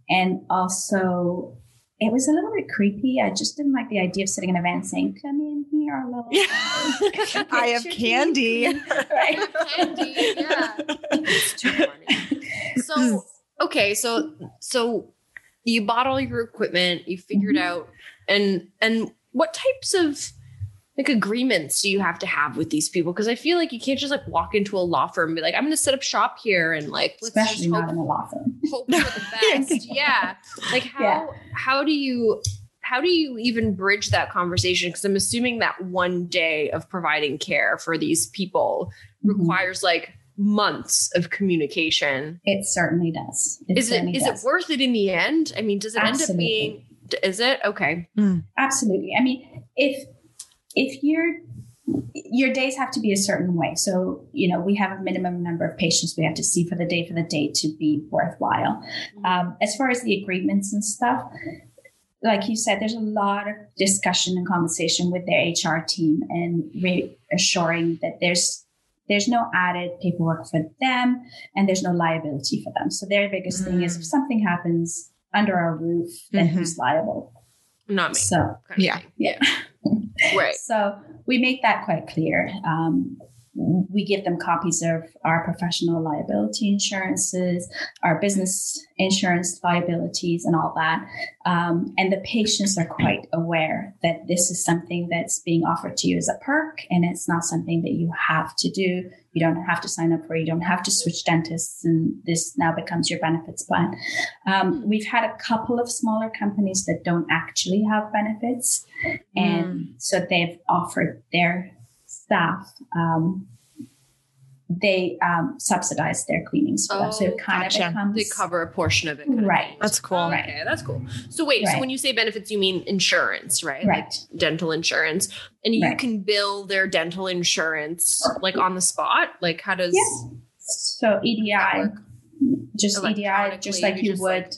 And also, it was a little bit creepy. I just didn't like the idea of sitting in a van saying, come in here, our little. Yeah. <laughs> <laughs> I have candy. right. Candy, yeah. <laughs> It's too funny. So okay, so so you bought all your equipment, you figured Mhm. out, and and what types of like agreements do you have to have with these people? Because I feel like you can't just like walk into a law firm and be like, I'm going to set up shop here and like let's Especially just not hope, in a law firm. hope for the <laughs> best. yeah, like how Yeah. how do you how do you even bridge that conversation? Because I'm assuming that one day of providing care for these people Mhm. requires like months of communication. It certainly does. It Is it certainly is does. it worth it in the end? I mean, does it end up being? Is it okay? Absolutely. I mean, if if your your days have to be a certain way, so you know we have a minimum number of patients we have to see for the day for the day to be worthwhile. Um, as far as the agreements and stuff, like you said, there's a lot of discussion and conversation with their HR team and reassuring that there's there's no added paperwork for them and there's no liability for them. So their biggest thing is if something happens under our roof, then Mhm. who's liable? Not me. So Yeah. Yeah. <laughs> <laughs> Right. so we make that quite clear. Um, we give them copies of our professional liability insurances, our business insurance liabilities, and all that. Um, and the patients are quite aware that this is something that's being offered to you as a perk, and it's not something that you have to do. You don't have to sign up for. You don't have to switch dentists, and this now becomes your benefits plan. Um, we've had a couple of smaller companies that don't actually have benefits, and so they've offered their staff um, they um, subsidize their cleanings for them so Oh, it kind gotcha. of becomes They cover a portion of it. kind of Right. thing. That's cool. Oh, Right. Okay, that's cool. So wait, so when you say benefits, you mean insurance, right? right Like dental insurance, and you Right. can bill their dental insurance like on the spot. Like how does? Yes. so edi just edi just like you you just, would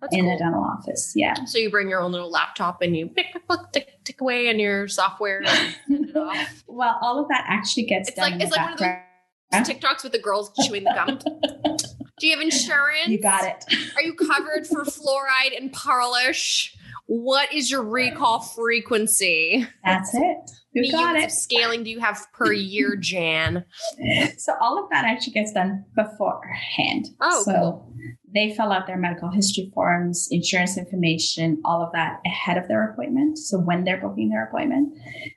like- in cool. a dental office yeah So you bring your own little laptop and you pick, pick, pick, tick, away on your software and send it off. <laughs> well all of that actually gets It's done like it's like one of those. TikToks with the girls chewing the gum. <laughs> Do you have insurance? you got it Are you covered for fluoride and polish? What is your recall frequency? that's it you got it of scaling do you have per year, Jan? <laughs> so all of that actually gets done beforehand. Oh, so cool. They fill out their medical history forms, insurance information, all of that ahead of their appointment. So when they're booking their appointment,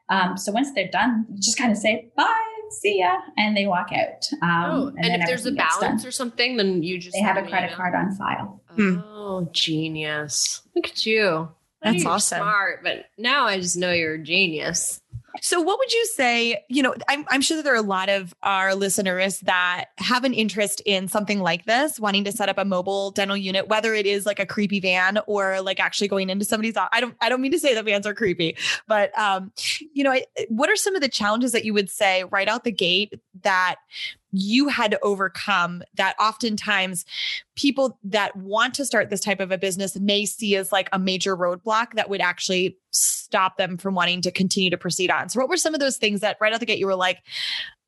um, so once they're done, you just kind of say bye, see ya, and they walk out. Um, oh, and, then if there's a balance done. or something, then you just they have a credit email. card on file. Hmm. Oh, genius! Look at you. That's awesome. Smart, but now I just know you're a genius. So, what would you say? You know, I'm, I'm sure that there are a lot of our listeners that have an interest in something like this, wanting to set up a mobile dental unit, whether it is like a creepy van or like actually going into somebody's. I don't, I don't mean to say that vans are creepy, but um, you know, what are some of the challenges that you would say right out the gate that you had to overcome that oftentimes people that want to start this type of a business may see as like a major roadblock that would actually stop them from wanting to continue to proceed on. So, what were some of those things that right out the gate you were like,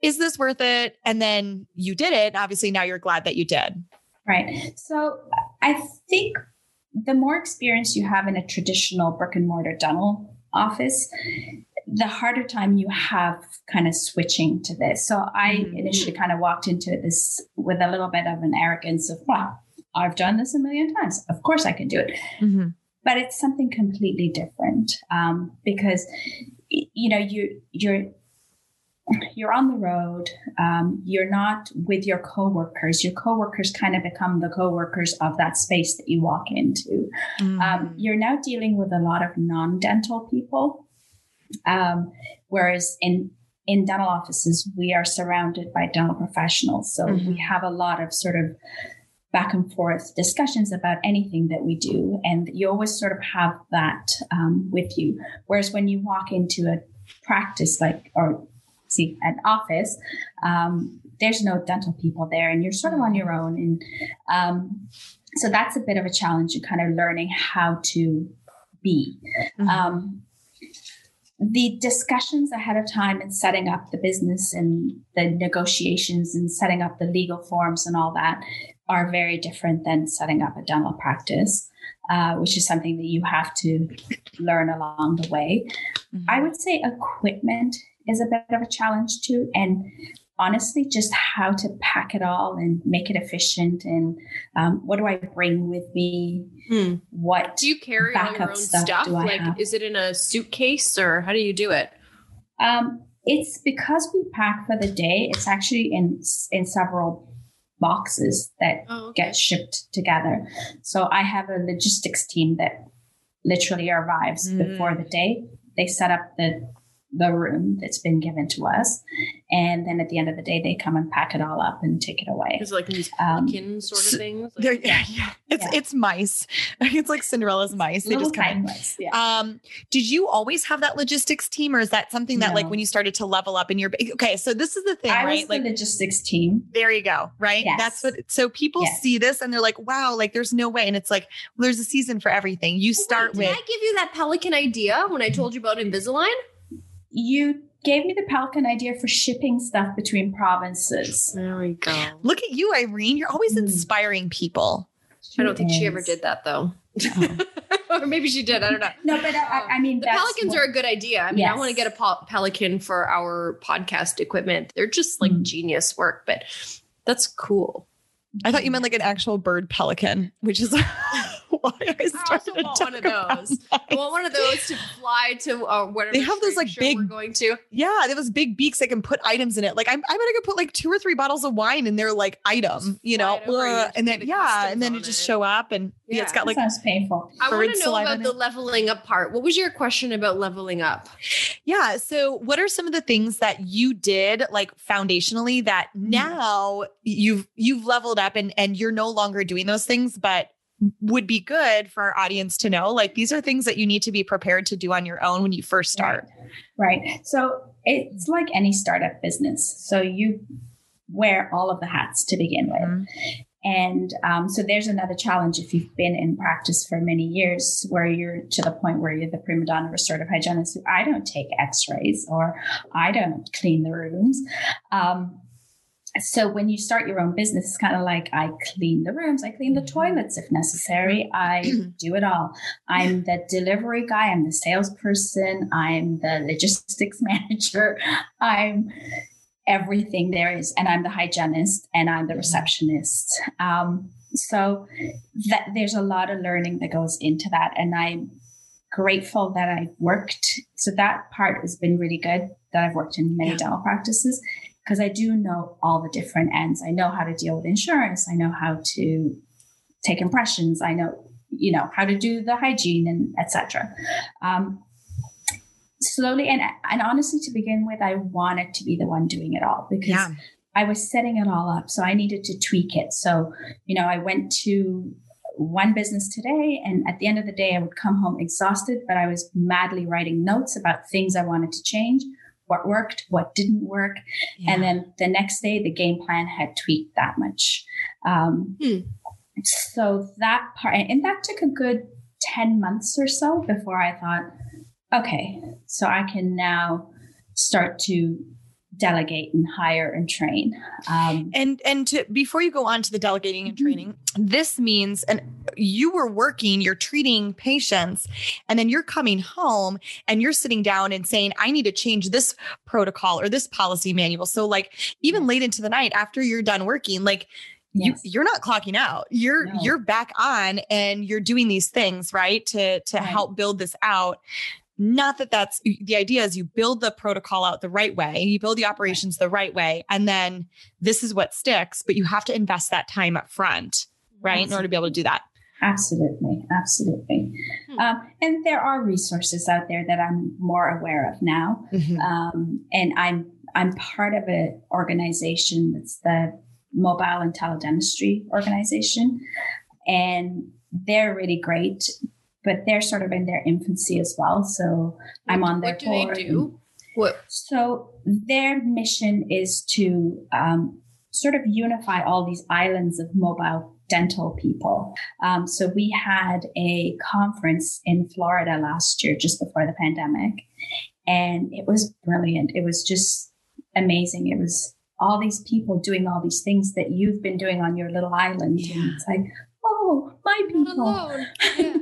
is this worth it? And then you did it. Obviously, now you're glad that you did. Right. So, I think the more experience you have in a traditional brick and mortar dental office, the harder time you have kind of switching to this. So I mm-hmm. initially kind of walked into this with a little bit of an arrogance of, well, I've done this a million times. Of course I can do it. Mm-hmm. But it's something completely different um, because, you know, you, you're, you're on the road. Um, you're not with your coworkers. Your coworkers kind of become the coworkers of that space that you walk into. Mm-hmm. Um, you're now dealing with a lot of non-dental people um, whereas in in dental offices, we are surrounded by dental professionals, so mm-hmm. we have a lot of sort of back and forth discussions about anything that we do, and you always sort of have that um, with you. Whereas when you walk into a practice like or see an office, um, there's no dental people there, and you're sort of on your own, and um, so that's a bit of a challenge in kind of learning how to be. Mm-hmm. Um, the discussions ahead of time and setting up the business and the negotiations and setting up the legal forms and all that are very different than setting up a dental practice, uh, which is something that you have to learn along the way. Mm-hmm. I would say equipment is a bit of a challenge too. And honestly just how to pack it all and make it efficient and um, what do i bring with me hmm. what do you carry all your own stuff, stuff? like have? is it in a suitcase or how do you do it um, it's because we pack for the day it's actually in in several boxes that oh, okay. get shipped together so i have a logistics team that literally arrives mm. before the day they set up the the room that's been given to us. And then at the end of the day, they come and pack it all up and take it away. It's like these um, sort of things. Like, yeah, yeah, It's yeah. it's mice. <laughs> It's like Cinderella's mice. They just kind of mice. Yeah. Um, did you always have that logistics team, or is that something that no. like when you started to level up in your okay? So this is the thing, I right? Was like the logistics team. There you go. Right. Yes. That's what. So people yes. see this and they're like, "Wow!" Like there's no way. And it's like well, there's a season for everything. You start Wait, with. Did I give you that pelican idea when I told you about Invisalign? You gave me the Pelican idea for shipping stuff between provinces. There we go. Look at you, Irene. You're always mm. inspiring people. She I don't is. think she ever did that though. No. <laughs> or maybe she did. I don't know. No, but I, I mean, the pelicans what, are a good idea. I mean, yes. I want to get a pelican for our podcast equipment. They're just like mm. genius work, but that's cool. I thought you meant like an actual bird pelican, which is <laughs> why <laughs> I started I want one of those. I want one of those to fly to uh, whatever. They have those like big we're going to. Yeah, they have those big beaks that can put items in it. Like I'm, I'm gonna go put like two or three bottles of wine in their like item, you know, uh, and then yeah, and then it just show up and yeah, yeah it's got like sounds painful. I want to know about the leveling up part. What was your question about leveling up? Yeah, so what are some of the things that you did like foundationally that mm. now you've you've leveled up and and you're no longer doing those things, but would be good for our audience to know like these are things that you need to be prepared to do on your own when you first start. Right, right. so it's like any startup business. So you wear all of the hats to begin with. Mm-hmm. and um, so there's another challenge if you've been in practice for many years where you're to the point where you're the prima donna restorative hygienist i don't take x-rays or i don't clean the rooms. Um, so when you start your own business, it's kind of like I clean the rooms, I clean the mm-hmm. toilets if necessary. I <clears throat> do it all. I'm the delivery guy, I'm the salesperson, I'm the logistics <laughs> manager, I'm everything there is, and I'm the hygienist and I'm the mm-hmm. receptionist. Um, so that there's a lot of learning that goes into that, and I'm grateful that I worked. So that part has been really good. That I've worked in many yeah. dental practices because I do know all the different ends. I know how to deal with insurance. I know how to take impressions. I know, you know, how to do the hygiene and etc. Um, slowly and and honestly to begin with i wanted to be the one doing it all because Yeah. i was setting it all up so i needed to tweak it so you know i went to one business today and at the end of the day i would come home exhausted but i was madly writing notes about things i wanted to change what worked what didn't work. And then the next day the game plan had tweaked that much. Um, Hmm. so that part and that took a good 10 months or so before i thought okay so i can now start to delegate and hire and train um, And and to before you go on to the delegating and training, this means and you were working, you're treating patients, and then you're coming home and you're sitting down and saying, I need to change this protocol or this policy manual. So like even late into the night after you're done working, like Yes. you you're not clocking out. You're No. you're back on and you're doing these things, right? To to Right. help build this out. Not that that's the idea is you build the protocol out the right way, you build the operations the right way, and then this is what sticks, but you have to invest that time up front, right? In order to be able to do that. Absolutely, absolutely. Hmm. Um, and there are resources out there that I'm more aware of now, um, and I'm I'm part of an organization that's the Mobile and Teledentistry Organization, and they're really great, but they're sort of in their infancy as well. So I'm on their What do they do? What? So their mission is to um, sort of unify all these islands of mobile dental people. Um, so we had a conference in Florida last year, just before the pandemic, and it was brilliant. It was just amazing. It was all these people doing all these things that you've been doing on your little island. Yeah. And it's like, oh, my people.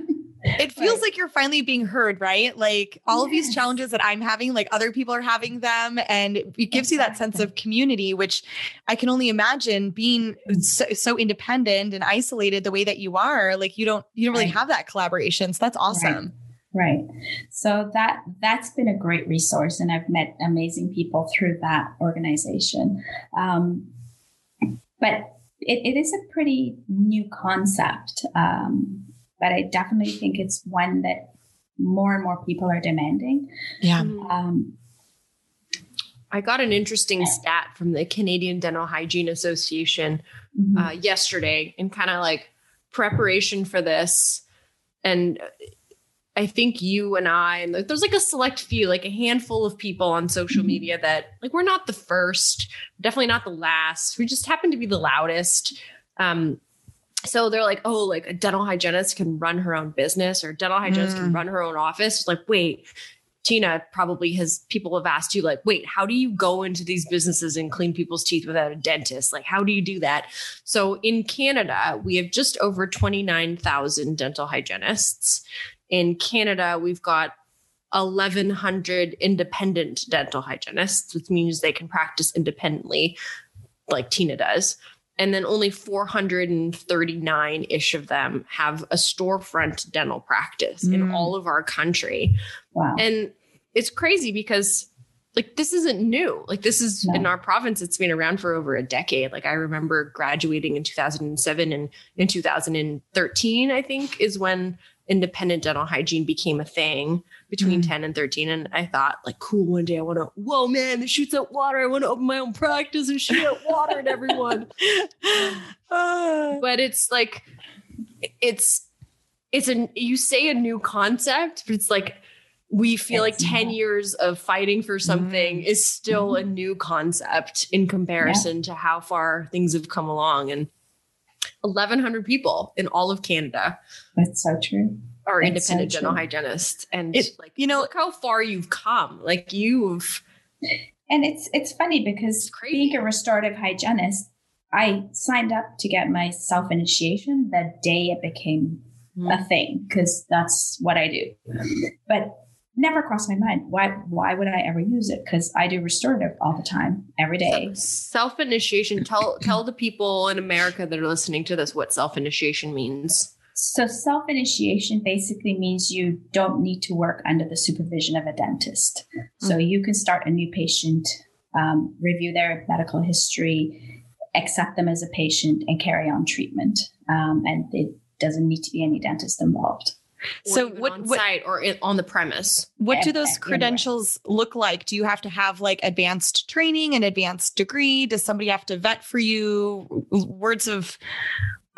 <laughs> It <laughs> feels Right. like you're finally being heard, right? Like all of these challenges that I'm having, like other people are having them. And it gives you that sense of community, which I can only imagine being so, so independent and isolated the way that you are. Like you don't, you don't really Right. have that collaboration. So that's awesome. Right. So that that's been a great resource, and I've met amazing people through that organization. Um, but it, it is a pretty new concept, um, but I definitely think it's one that more and more people are demanding. Yeah. Mm. Um, I got an interesting stat from the Canadian Dental Hygiene Association mhm. uh, yesterday in kind of like preparation for this. And I think you and I, and like, there's like a select few, like a handful of people on social Mhm. media that like we're not the first, definitely not the last. We just happen to be the loudest. Um, so they're like, oh, like a dental hygienist can run her own business or dental hygienist can Mm. run her own office. It's like, wait, Tina probably has people have asked you, like, wait, how do you go into these businesses and clean people's teeth without a dentist? Like, how do you do that? So in Canada, we have just over 29,000 dental hygienists. In Canada, we've got 1,100 independent dental hygienists, which means they can practice independently, like Tina does. And then only 439 ish of them have a storefront dental practice in Mm. all of our country. wow. And it's crazy because like this isn't new. Like this is No. in our province it's been around for over a decade. Like I remember graduating in 2007 and in 2013 I think is when independent dental hygiene became a thing between Mm. 10 and 13 and I thought like cool one day I want to whoa man this shoots out water. I want to open my own practice and shoot out water at everyone <laughs> <sighs> but it's like it's it's a you say a new concept but it's like we feel like 10 not. years of fighting for something is still a new concept in comparison to how far things have come along and 1100 people in all of canada That's so true. are It's so independent dental true. hygienists and It- like you know- look how far you've come like you've And it's it's funny because It's crazy. being a restorative hygienist, I signed up to get my self initiation the day it became a hmm. thing because that's what I do. But never crossed my mind. Why why would I ever use it? Because I do restorative all the time, every day. self initiation tell tell the people in america that are listening to this what self initiation means So self initiation basically means you don't need to work under the supervision of a dentist. So you can start a new patient, um, review their medical history, accept them as a patient, and carry on treatment. Um, and it doesn't need to be any dentist involved. Or So what- on what- site or on the premise. What do those yeah, yeah. credentials look like? Do you have to have like advanced training, an advanced degree? Does somebody have to vet for you? Words of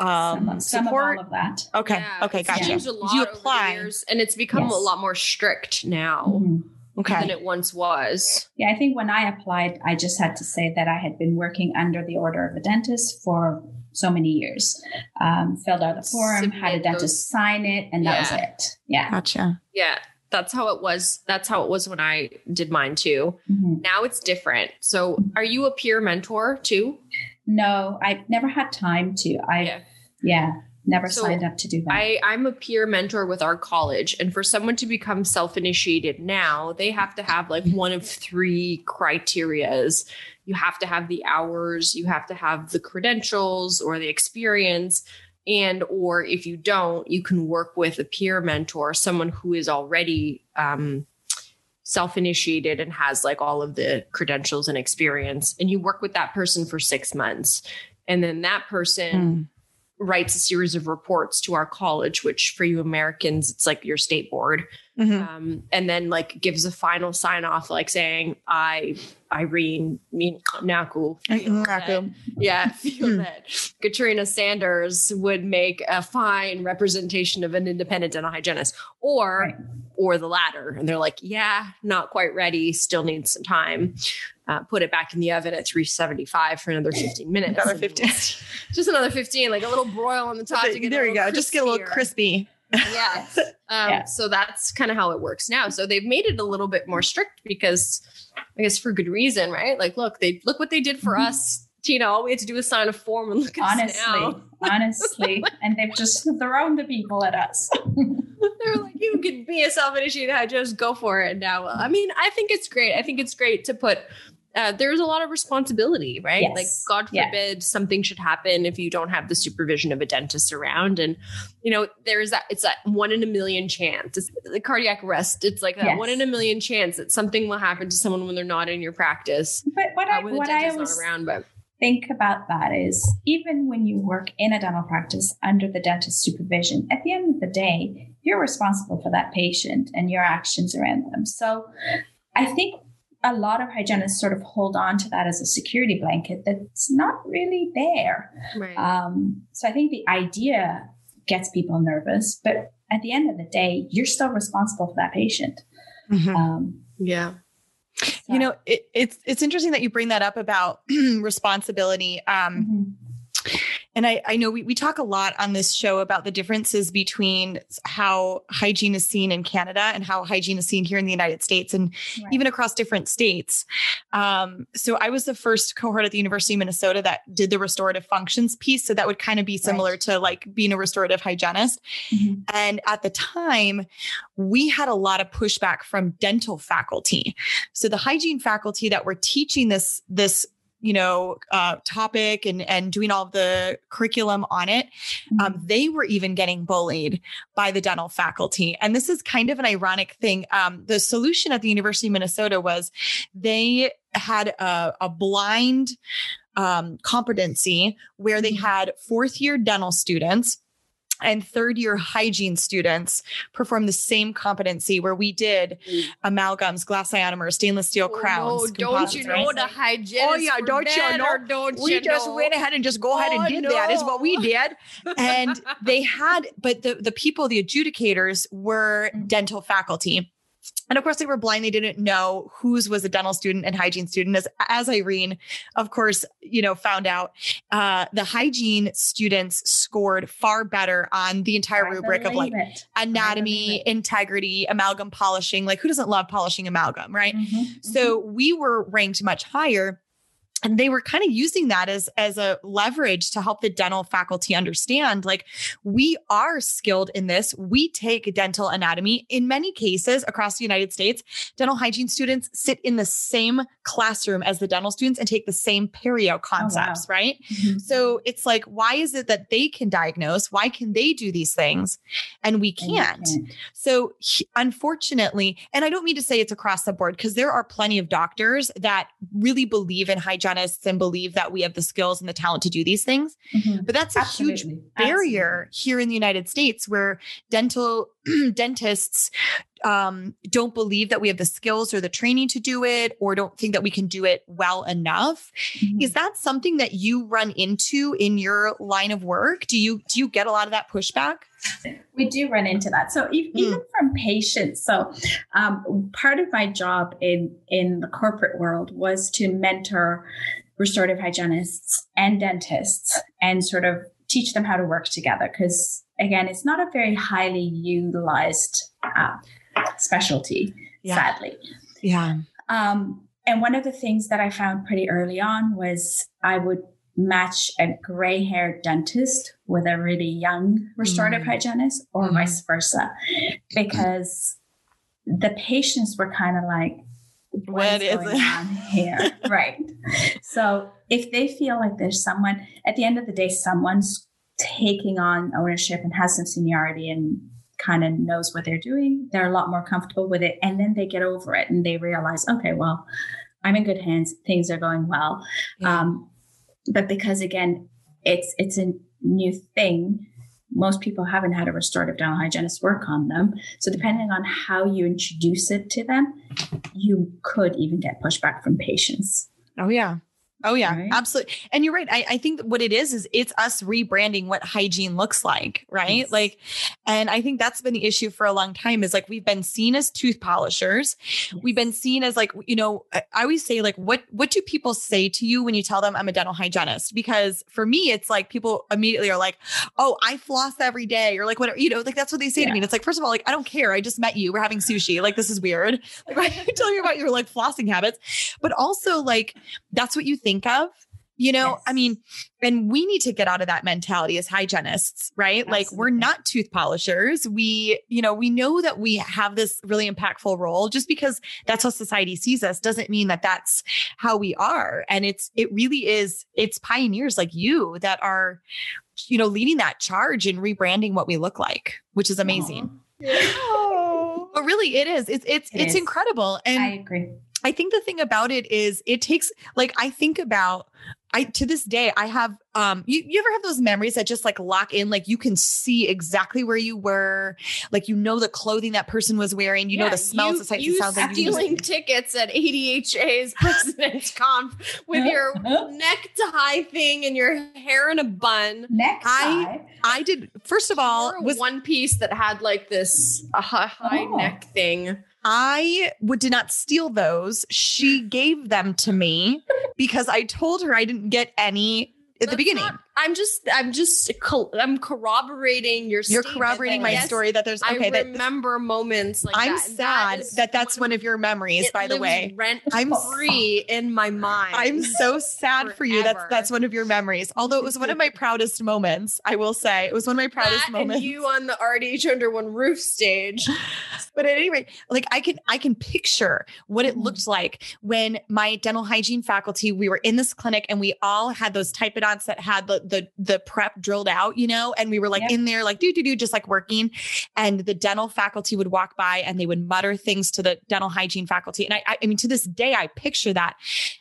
um, some, some of support? all of that. okay, Yeah, okay, it's gotcha. a lot you apply? years, and it's become a lot more strict now Mhm. Okay, than it once was. Yeah, I think when I applied, I just had to say that I had been working under the order of a dentist for so many years. Um, filled out the form, had a Submit dentist those- sign it, and that was it. Yeah. gotcha. Yeah, that's how it was. That's how it was when I did mine too. Mhm. Now it's different. So, are you a peer mentor too? No, I've never had time to. I Yeah. yeah, never So signed up to do that. I, I'm a peer mentor with our college. And for someone to become self initiated now, they have to have like one of three criterias. You have to have the hours, you have to have the credentials or the experience. And, or if you don't, you can work with a peer mentor, someone who is already um, self initiated and has like all of the credentials and experience. And you work with that person for six months. And then that person Mm. Writes a series of reports to our college, which for you Americans, it's like your state board. Mhm. Um, and then like gives a final sign off, like saying, I, Irene mean, Iancu, Iancu. yeah, feel Hmm. that Katrina Sanders would make a fine representation of an independent dental hygienist or, Right. or the latter. And they're like, yeah, not quite ready, still needs some time. Uh, put it back in the oven at 375 for another 15 minutes. Another 15. <laughs> just another 15 like a little broil on the top to get there a you go. little Just get a little crispy. <laughs> yeah um, Yeah. so that's kind of how it works now so they've made it a little bit more strict because i guess for good reason right like look they look what they did for Mhm. us tina all we had to do is sign a form and look at us honestly, now <laughs> honestly, and they've just thrown the people at us. they're like you could be a self-initiated Just go for it now i mean i think it's great i think it's great to put uh, there's a lot of responsibility, right? Yes. Like, God Yeah. forbid something should happen if you don't have the supervision of a dentist around. And, you know, there's that, it's that one in a million chance. It's the cardiac arrest. It's like that Yes. one in a million chance that something will happen to someone when they're not in your practice. But what I Uh, when what I always around, but think about that is even when you work in a dental practice under the dentist supervision, at the end of the day, you're responsible for that patient and your actions around them. So I think a lot of hygienists sort of hold on to that as a security blanket that's not really there. right. Um, so I think the idea gets people nervous, but at the end of the day, you're still responsible for that patient. Mhm. Um, yeah. so- You know, it, it's it's interesting that you bring that up about <clears throat> responsibility. Um, Mhm. And I, I know we, we talk a lot on this show about the differences between how hygiene is seen in Canada and how hygiene is seen here in the United States and Right. even across different states. Um, so I was the first cohort at the University of Minnesota that did the restorative functions piece. So that would kind of be similar Right. to like being a restorative hygienist. Mhm. And at the time, we had a lot of pushback from dental faculty. So the hygiene faculty that were teaching this, this, you know, uh, topic and and doing all the curriculum on it, um, they were even getting bullied by the dental faculty. And this is kind of an ironic thing. Um, the solution at the University of Minnesota was they had a, a blind um, competency where they Mhm. had fourth year dental students and third year hygiene students perform the same competency where we did amalgams, glass ionomers, stainless steel crowns. Oh, no, don't you know the hygienists Oh, yeah, don't you know? Don't we you just know? went ahead and just go ahead and Oh, did that is what we did and <laughs> they had but the the people the adjudicators were Mm. dental faculty and of course they were blind. They didn't know whose was a dental student and hygiene student. As as irene of course you know found out uh the hygiene students scored far better on the entire I rubric of like it. anatomy integrity amalgam polishing. Like who doesn't love polishing amalgam right? Mhm, so we were ranked much higher. And they were kind of using that as, as a leverage to help the dental faculty understand like we are skilled in this. We take dental anatomy. In many cases across the United States, dental hygiene students sit in the same classroom as the dental students and take the same perio concepts, right? mhm. So it's like, why is it that they can diagnose? Why can they do these things and we And can't? So unfortunately, and I don't mean to say it's across the board because there are plenty of doctors that really believe in hygienists and believe that we have the skills and the talent to do these things. Mhm. But that's a huge Absolutely. barrier here in the United States where dental <clears throat> dentists um, don't believe that we have the skills or the training to do it, or don't think that we can do it well enough. Mhm. Is that something that you run into in your line of work? Do you do you get a lot of that pushback? we do run into that. So e- Hmm. even from patients. So um, part of my job in in the corporate world was to mentor restorative hygienists and dentists and sort of teach them how to work together. Because again, it's not a very highly utilized uh, specialty, sadly. Yeah. Um, and one of the things that I found pretty early on was I would match a gray haired dentist with a really young restorative Mm. hygienist or Mm. vice versa, because the patients were kind of like, What is going it?" on here? <laughs> right. So if they feel like there's someone, at the end of the day, someone's taking on ownership and has some seniority and kind of knows what they're doing, they're a lot more comfortable with it. And then they get over it and they realize, okay, well, I'm in good hands. Things are going well. Yeah. Um, but because again, it's it's a new thing. Most people haven't had a restorative dental hygienist work on them. So depending on how you introduce it to them, you could even get pushback from patients. Oh yeah. Oh yeah, Right? absolutely. And you're right. I, I think what it is is it's us rebranding what hygiene looks like, right? Yes. Like, and I think that's been the issue for a long time. Is like we've been seen as tooth polishers. We've been seen as like you know. I always say like, what what do people say to you when you tell them I'm a dental hygienist? Because for me, it's like people immediately are like, oh, I floss every day, or like whatever. You know, like that's what they say to me. And it's like, first of all, like I don't care. I just met you. We're having sushi. Like this is weird. <laughs> Like <laughs> why are you telling me about your like flossing habits? But also like that's what you think of you know Yes. i mean and we need to get out of that mentality as hygienists right? Like we're not tooth polishers. We you know we know that we have this really impactful role. Just because that's how society sees us doesn't mean that that's how we are. And it's it really is it's pioneers like you that are you know leading that charge and rebranding what we look like which is amazing. Yeah, but really it is. It's it's It it's is. incredible. And I agree. I think the thing about it is it takes like I think about I to this day I have um you, you ever have those memories that just like lock in like you can see exactly where you were like you know the clothing that person was wearing you know the smells you, the sights you the sounds like stealing tickets at ADHA's <laughs> President's Conf with your necktie thing and your hair in a bun. Next I- I did first of all was one piece that had like this a high, high Oh. neck thing. I would did not steal those. She gave them to me because I told her I didn't get any at the beginning. not- I'm just I'm just I'm corroborating your you're corroborating my yes, story that there's I okay that remember moments like I'm that. sad is that that's one of your memories, by the way. rent I'm free in my mind. I'm so sad for you. That's that's one of your memories. Although it was one of my proudest moments, I will say. It was one of my proudest that moments. and you on the RDH under one roof stage. <laughs> but at any rate, like I can I can picture what it Mm-hmm. looked like when my dental hygiene faculty, we were in this clinic and we all had those typodonts that had the the the prep drilled out, you know, and we were like Yep. in there like do do do just like working. And the dental faculty would walk by and they would mutter things to the dental hygiene faculty. And I I, I mean to this day I picture that.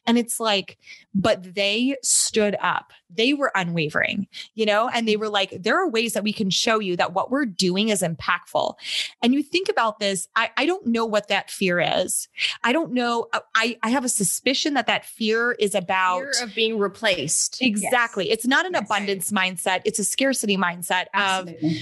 And it's like, but they stood up. They were unwavering, you know, and they were like, there are ways that we can show you that what we're doing is impactful. And you think about this, I, I don't know what that fear is. I don't know. uh, I, I have a suspicion that that fear is about. Fear of being replaced. Exactly. It's not an Yes. abundance mindset. It's a scarcity mindset of Absolutely.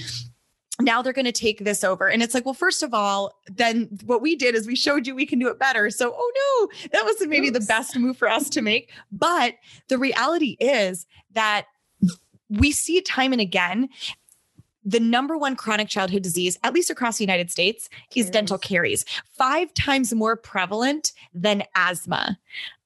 Now they're going to take this over. And it's like, well, first of all, then what we did is we showed you we can do it better. So, oh no, that wasn't maybe the best move for us to make. But the reality is that we see it time and again. The number one chronic childhood disease, at least across the United States, is dental caries, five times more prevalent than asthma.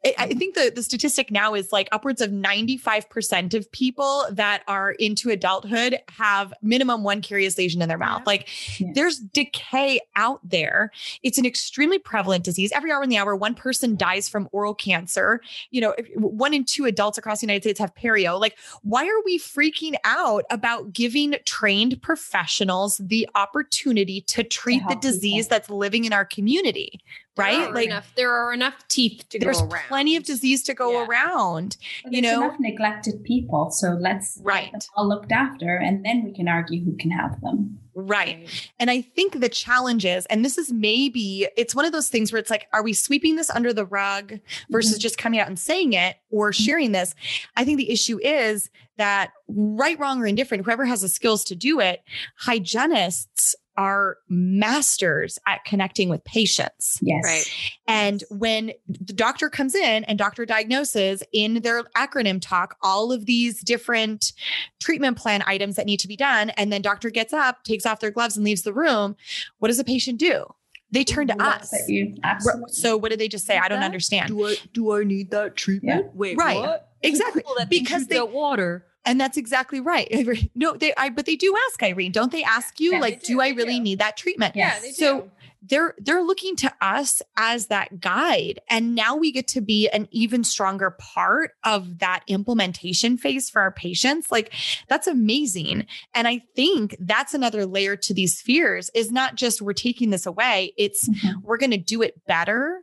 I- I think the, the statistic now is like upwards of 95% of people that are into adulthood have minimum one carious lesion in their mouth. Yeah. Like Yeah. there's decay out there. It's an extremely prevalent disease. Every hour in the hour, one person dies from oral cancer. You know, one in two adults across the United States have perio. Like, why are we freaking out about giving trained professionals the opportunity to treat the help people. disease that's living in our community? Right? There are like enough, there are enough teeth to there's go around. There's plenty of disease to go Yeah. around. But you know- enough neglected people. So let's get Right. them all looked after, and then we can argue who can have them. Right. And I think the challenge is, and this is maybe, it's one of those things where it's like, are we sweeping this under the rug versus Mhm. just coming out and saying it or sharing this? I think the issue is that right, wrong, or indifferent, whoever has the skills to do it, hygienists are masters at connecting with patients. Yes. Right. And when the doctor comes in and doctor diagnoses in their acronym talk all of these different treatment plan items that need to be done, and then doctor gets up, takes off their gloves, and leaves the room, what does the patient do? They turn to us. at you. Absolutely. So what did they just say? I don't That- understand. I do I need that treatment? Wait, Right. what? Exactly. Because because they- they water. And that's exactly right. <laughs> No, they I but they do ask Irene, don't they ask you Yeah, like, do, do, I really do. need that treatment? Yeah, they do. So they're they're looking to us as that guide and now we get to be an even stronger part of that implementation phase for our patients like that's amazing and i think that's another layer to these fears is not just we're taking this away it's Mhm. we're going to do it better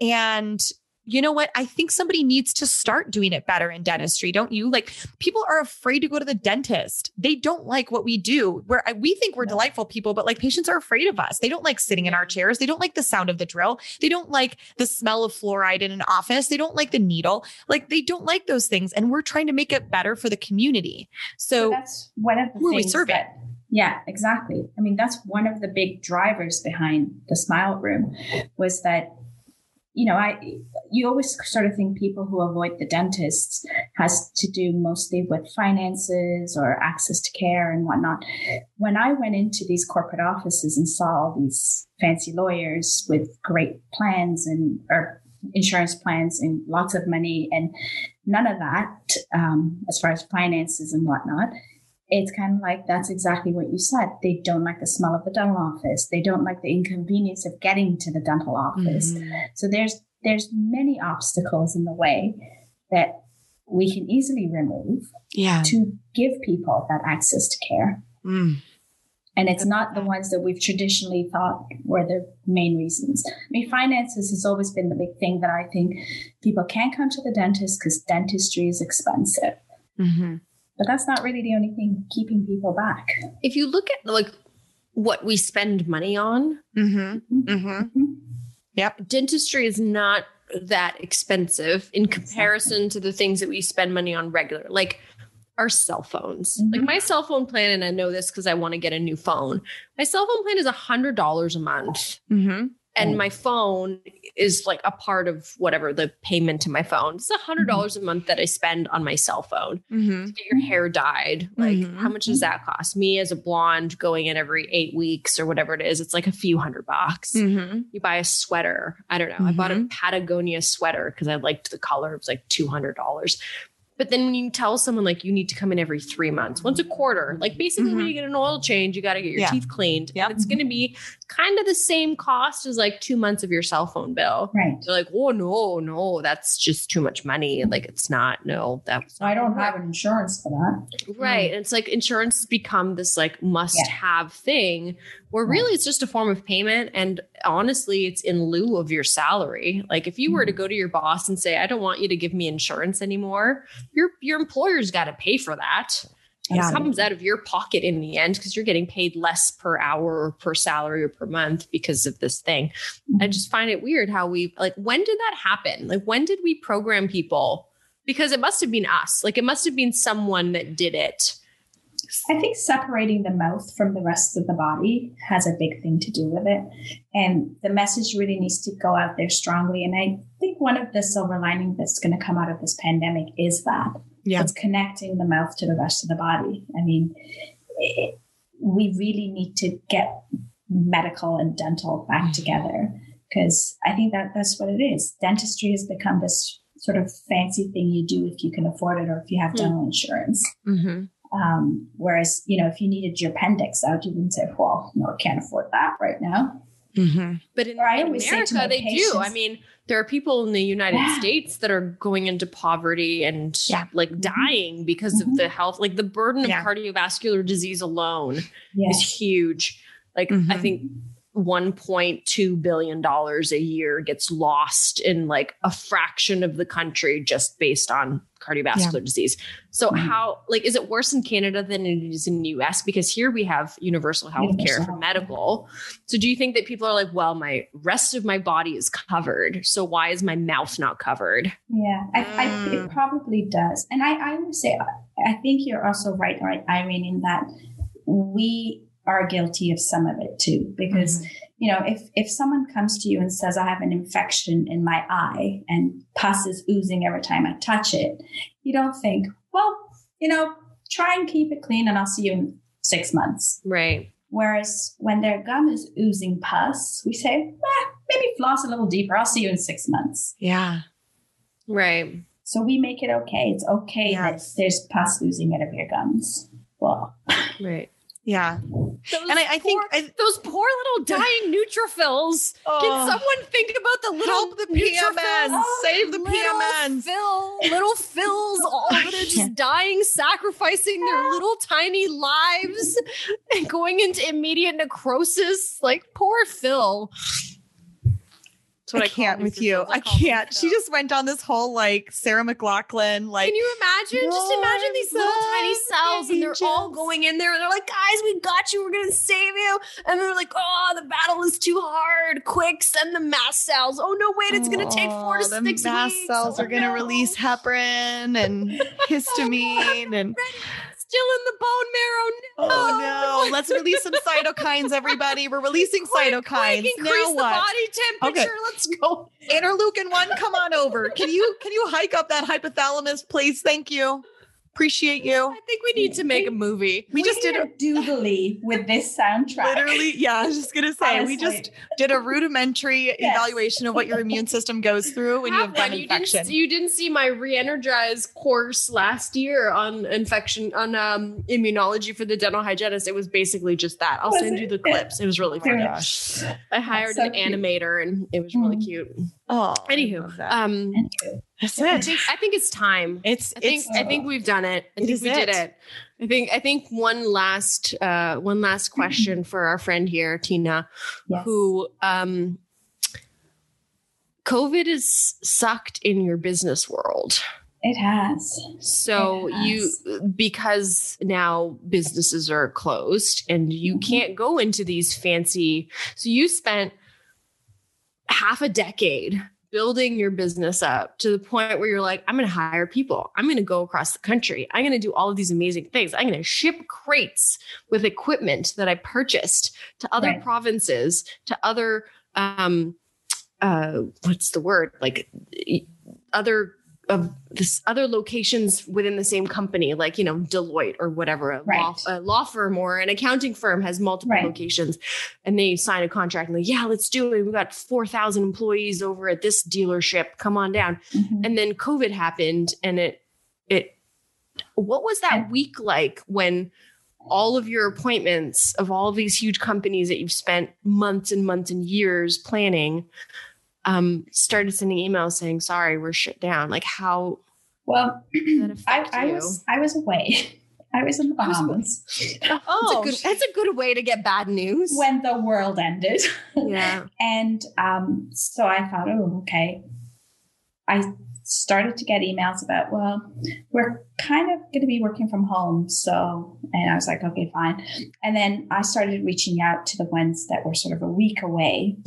and you know what? I think somebody needs to start doing it better in dentistry, don't you? Like people are afraid to go to the dentist. They don't like what we do. Where we think we're No. delightful people, but like patients are afraid of us. They don't like sitting in our chairs. They don't like the sound of the drill. They don't like the smell of fluoride in an office. They don't like the needle. Like they don't like those things. And we're trying to make it better for the community. So So that's one of the who we serving? that- yeah, exactly. I mean, that's one of the big drivers behind the Smile Room was that, you know, I you always sort of think people who avoid the dentist has to do mostly with finances or access to care and whatnot. When I went into these corporate offices and saw all these fancy lawyers with great plans and or insurance plans and lots of money and none of that um, as far as finances and whatnot it's kind of like that's exactly what you said. They don't like the smell of the dental office. They don't like the inconvenience of getting to the dental office. Mm-hmm. So there's there's many obstacles in the way that we can easily remove yeah. to give people that access to care. Mm. And it's not the ones that we've traditionally thought were the main reasons. I mean, finances has always been the big thing that I think people can't come to the dentist because dentistry is expensive. Mhm. But that's not really the only thing keeping people back. if you look at like what we spend money on, Mhm. Mhm. Mhm. dentistry is not that expensive in comparison to the things that we spend money on regular, like our cell phones. Like Mhm. my cell phone plan, and I know this because I want to get a new phone. My cell phone plan is a hundred dollars a month. Mhm. And Oh. my phone is like a part of whatever the payment to my phone. It's a hundred dollars a month that I spend on my cell phone. Mhm. Get your hair dyed. Like, Mhm. how much does that cost? Me as a blonde going in every eight weeks or whatever it is, it's like a few hundred bucks Mhm. you buy a sweater. I don't know. I bought a Mhm. Patagonia sweater because I liked the color. It was like two hundred dollars. But then when you tell someone like you need to come in every three months, once a quarter, like basically when Mhm. you get an oil change, you got to get your Yeah. teeth cleaned. Yep. And it's going to be kind of the same cost as like two months of your cell phone bill. Right. They're like, oh no, no, that's just too much money. Like it's not. No, that's I don't have an insurance for that. Right. And it's like insurance has become this like must have thing where Right. really it's just a form of payment. And honestly, it's in lieu of your salary. Like if you were to Mm-hmm. go to your boss and say, I don't want you to give me insurance anymore, your your employer's got to pay for that. Yeah. It comes out of your pocket in the end because you're getting paid less per hour or per salary or per month because of this thing. Mm-hmm. I just find it weird how we like when did that happen? Like when did we program people? Because it must have been us. Like it must have been someone that did it. I think separating the mouth from the rest of the body has a big thing to do with it. And the message really needs to go out there strongly. And I think one of the silver lining that's going to come out of this pandemic is that Yeah. it's connecting the mouth to the rest of the body. I mean, it, we really need to get medical and dental back together because I think that that's what it is. Dentistry has become this sort of fancy thing you do if you can afford it or if you have Hmm. dental insurance. Mm-hmm. Um, whereas, you know, if you needed your appendix out, you wouldn't say, well, no, I can't afford that right now. Mm-hmm. But in, Or I in always say to America, my they do. I mean, there are people in the United Yeah. States that are going into poverty and Yeah. like dying because Mhm. of the health, like the burden of cardiovascular disease alone Yes. is huge. Like I Mhm. think 1.2 billion dollars a year gets lost in like a fraction of the country just based on cardiovascular Yeah. disease. So Mhm. how like is it worse in Canada than it is in the US because here we have universal health care for medical. So do you think that people are like, well, my rest of my body is covered, so why is my mouth not covered? Yeah, I, I, Mm. it probably does. And I, I would say, I think you're also right, right, Irene, in that we are guilty of some of it too. Because, mm-hmm. you know, if, if someone comes to you and says, I have an infection in my eye and pus is oozing every time I touch it, you don't think, well, you know, try and keep it clean and I'll see you in six months. Right. Whereas when their gum is oozing pus, we say, maybe floss a little deeper. I'll see you in six months. Yeah. Right. So we make it okay. It's okay Yes. that there's pus oozing out of your gums. Well, <laughs> Right. Yeah. Those And I, I think I, those poor little dying neutrophils. Oh. Can someone think about the little help the? PMNs. Save the little PMNs. Phil, little Phils, <laughs> all that are just dying, sacrificing their little tiny lives and going into immediate necrosis. Like poor Phil. That's I, call can't with you. I can't. She just uh, went on this whole like Sarah McLachlan, like Can you imagine? Just imagine these little tiny cells, and they're all going in there, and they're like, "Guys, we got you. We're gonna save you." And they're like, "Oh, the battle is too hard. Quick, send the mast cells. Oh no, wait, it's gonna take four to Oh, the mast weeks. cells Oh, are no. release heparin and <laughs> oh, histamine and Still in the bone marrow. oh no, <laughs> let's release some cytokines, everybody. We're releasing Quick, cytokines. quick, now increase the what? body temperature. Let's go. Interleukin one, come on over. Can you can you hike up that hypothalamus, please? Thank you. Appreciate you. I think we need to make a movie. We just did a doodly with this soundtrack. literally, yeah, I was just gonna say we just did a rudimentary <laughs> Yes. evaluation of what your immune system goes through when you have one. gum You didn't, infection. you didn't see my re-energize course last year on infection on um, immunology for the dental hygienist. It was basically just that. I'll Was send it? you the clips. It was really Very fun. gosh. <laughs> I hired so an cute. animator and it was really Mm. cute. Oh, I Anywho, that. um, Anywho, that's I it. think I think it's time. It's I think it's I think we've done it. I It think is we did it. it. I think I think one last uh one last question for our friend here, Tina, yes. who um COVID has sucked in your business world. It has. So It has. you because now businesses are closed and you Mhm. can't go into these fancy so you spent half a decade building your business up to the point where you're like I'm going to hire people. I'm going to go across the country. I'm going to do all of these amazing things. I'm going to ship crates with equipment that I purchased to other Right. provinces, to other um uh what's the word? Like other of this other locations within the same company, like you know Deloitte or whatever, a, law, a law firm or an accounting firm has multiple Right. locations, and they sign a contract and like, yeah, let's do it. We've got four thousand employees over at this dealership. Come on down. Mhm. And then COVID happened, and it it. What was that week like when? All of your appointments of all of these huge companies that you've spent months and months and years planning um, started sending emails saying, "Sorry, we're shut down." Like, how Well, <clears throat> <clears throat> I, I was I was away. <laughs> I was in the I was away. Bahamas <laughs> that's, Oh, a good, that's a good way to get bad news. when the world ended. <laughs> yeah, And um, so I thought, oh, okay. I started to get emails about, well, we're kind of going to be working from home. So, and I was like, okay, fine. And then I started reaching out to the ones that were sort of a week away,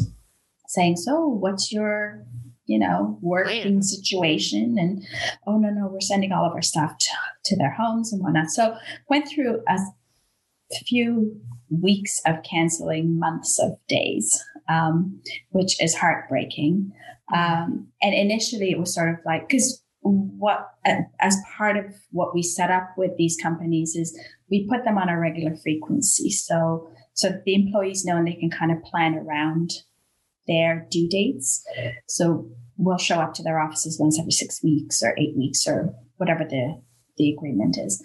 saying, so what's your, you know, working situation? And oh, no, no, we're sending all of our stuff to, to their homes and whatnot. So went through a few weeks of canceling months of days, um, which is heartbreaking. Um, and initially, it was sort of like because what as part of what we set up with these companies is we put them on a regular frequency, so so the employees know and they can kind of plan around their due dates. So we'll show up to their offices once every six weeks or eight weeks or whatever the the agreement is.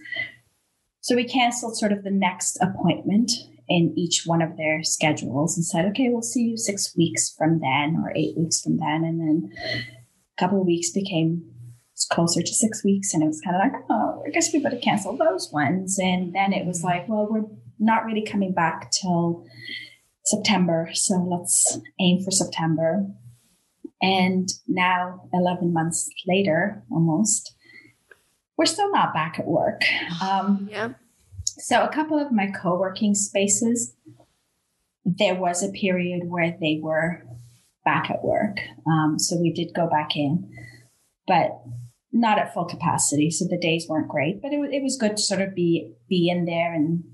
So we canceled sort of the next appointment in each one of their schedules and said, okay, we'll see you six weeks from then or eight weeks from then. And then a couple of weeks became closer to six weeks. And it was kind of like, oh, I guess we better cancel those ones. And then it was like, well, we're not really coming back till September. So let's aim for September. And now, 11 months later, almost, we're still not back at work. Um, Yeah. so, a couple of my co working spaces, there was a period where they were back at work. Um, so, we did go back in, but not at full capacity. So, the days weren't great, but it, it was good to sort of be, be in there and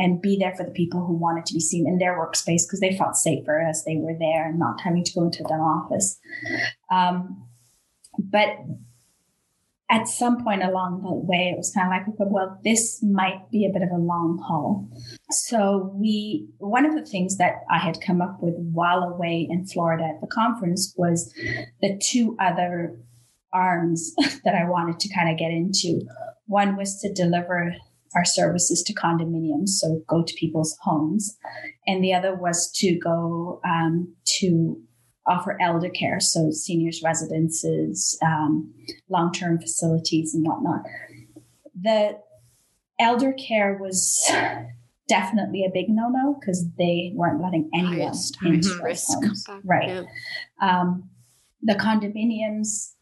and be there for the people who wanted to be seen in their workspace because they felt safer as they were there and not having to go into an office. Um, but at some point along the way, it was kind of like, well, this might be a bit of a long haul. So we, one of the things that I had come up with while away in Florida at the conference was the two other arms <laughs> that I wanted to kind of get into. One was to deliver our services to condominiums, so go to people's homes, and the other was to go um, to offer elder care, so seniors' residences, um, long-term facilities, and whatnot. The elder care was <laughs> definitely a big no-no because they weren't letting anyone into risk. homes. Right Yeah. um, the condominiums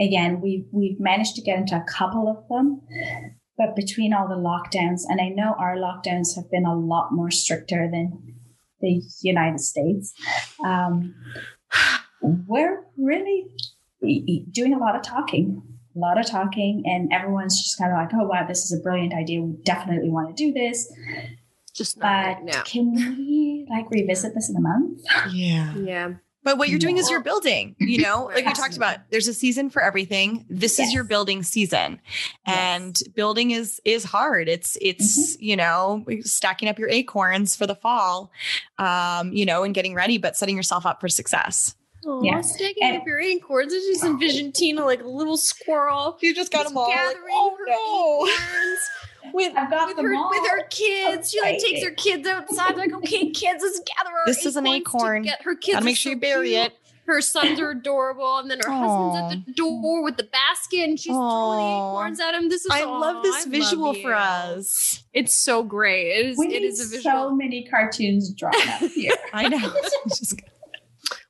again we've we've managed to get into a couple of them but between all the lockdowns and i know our lockdowns have been a lot more stricter than the united states um, we're really doing a lot of talking a lot of talking and everyone's just kind of like oh wow this is a brilliant idea we definitely want to do this Just not but right now. can we like revisit this in a month Yeah. Yeah. But what you're doing is you're building, <laughs> you know, like we talked about, there's a season for everything. This is your building season. And building is is hard. It's it's, you know, stacking up your acorns for the fall. Um, you know, and getting ready, but setting yourself up for success. Oh, Yeah. sticking And- up your acorns. I just envision Tina like a little squirrel. You just got just them all. Like, oh no. acorns <laughs> with, I've got with, them her, all. with her kids. She like takes her kids outside. Like, okay, kids, let's gather our This is an acorns to acorn. Get her kids. Gotta make sure so you bury cute. it. Her sons are adorable, and then her husband's at the door with the basket, and she's throwing the acorns at him. This is I aw, love this I visual love for us. It's so great. It is. we it need is a so visual. many cartoons drawn up <laughs> here. I know. <laughs> Just-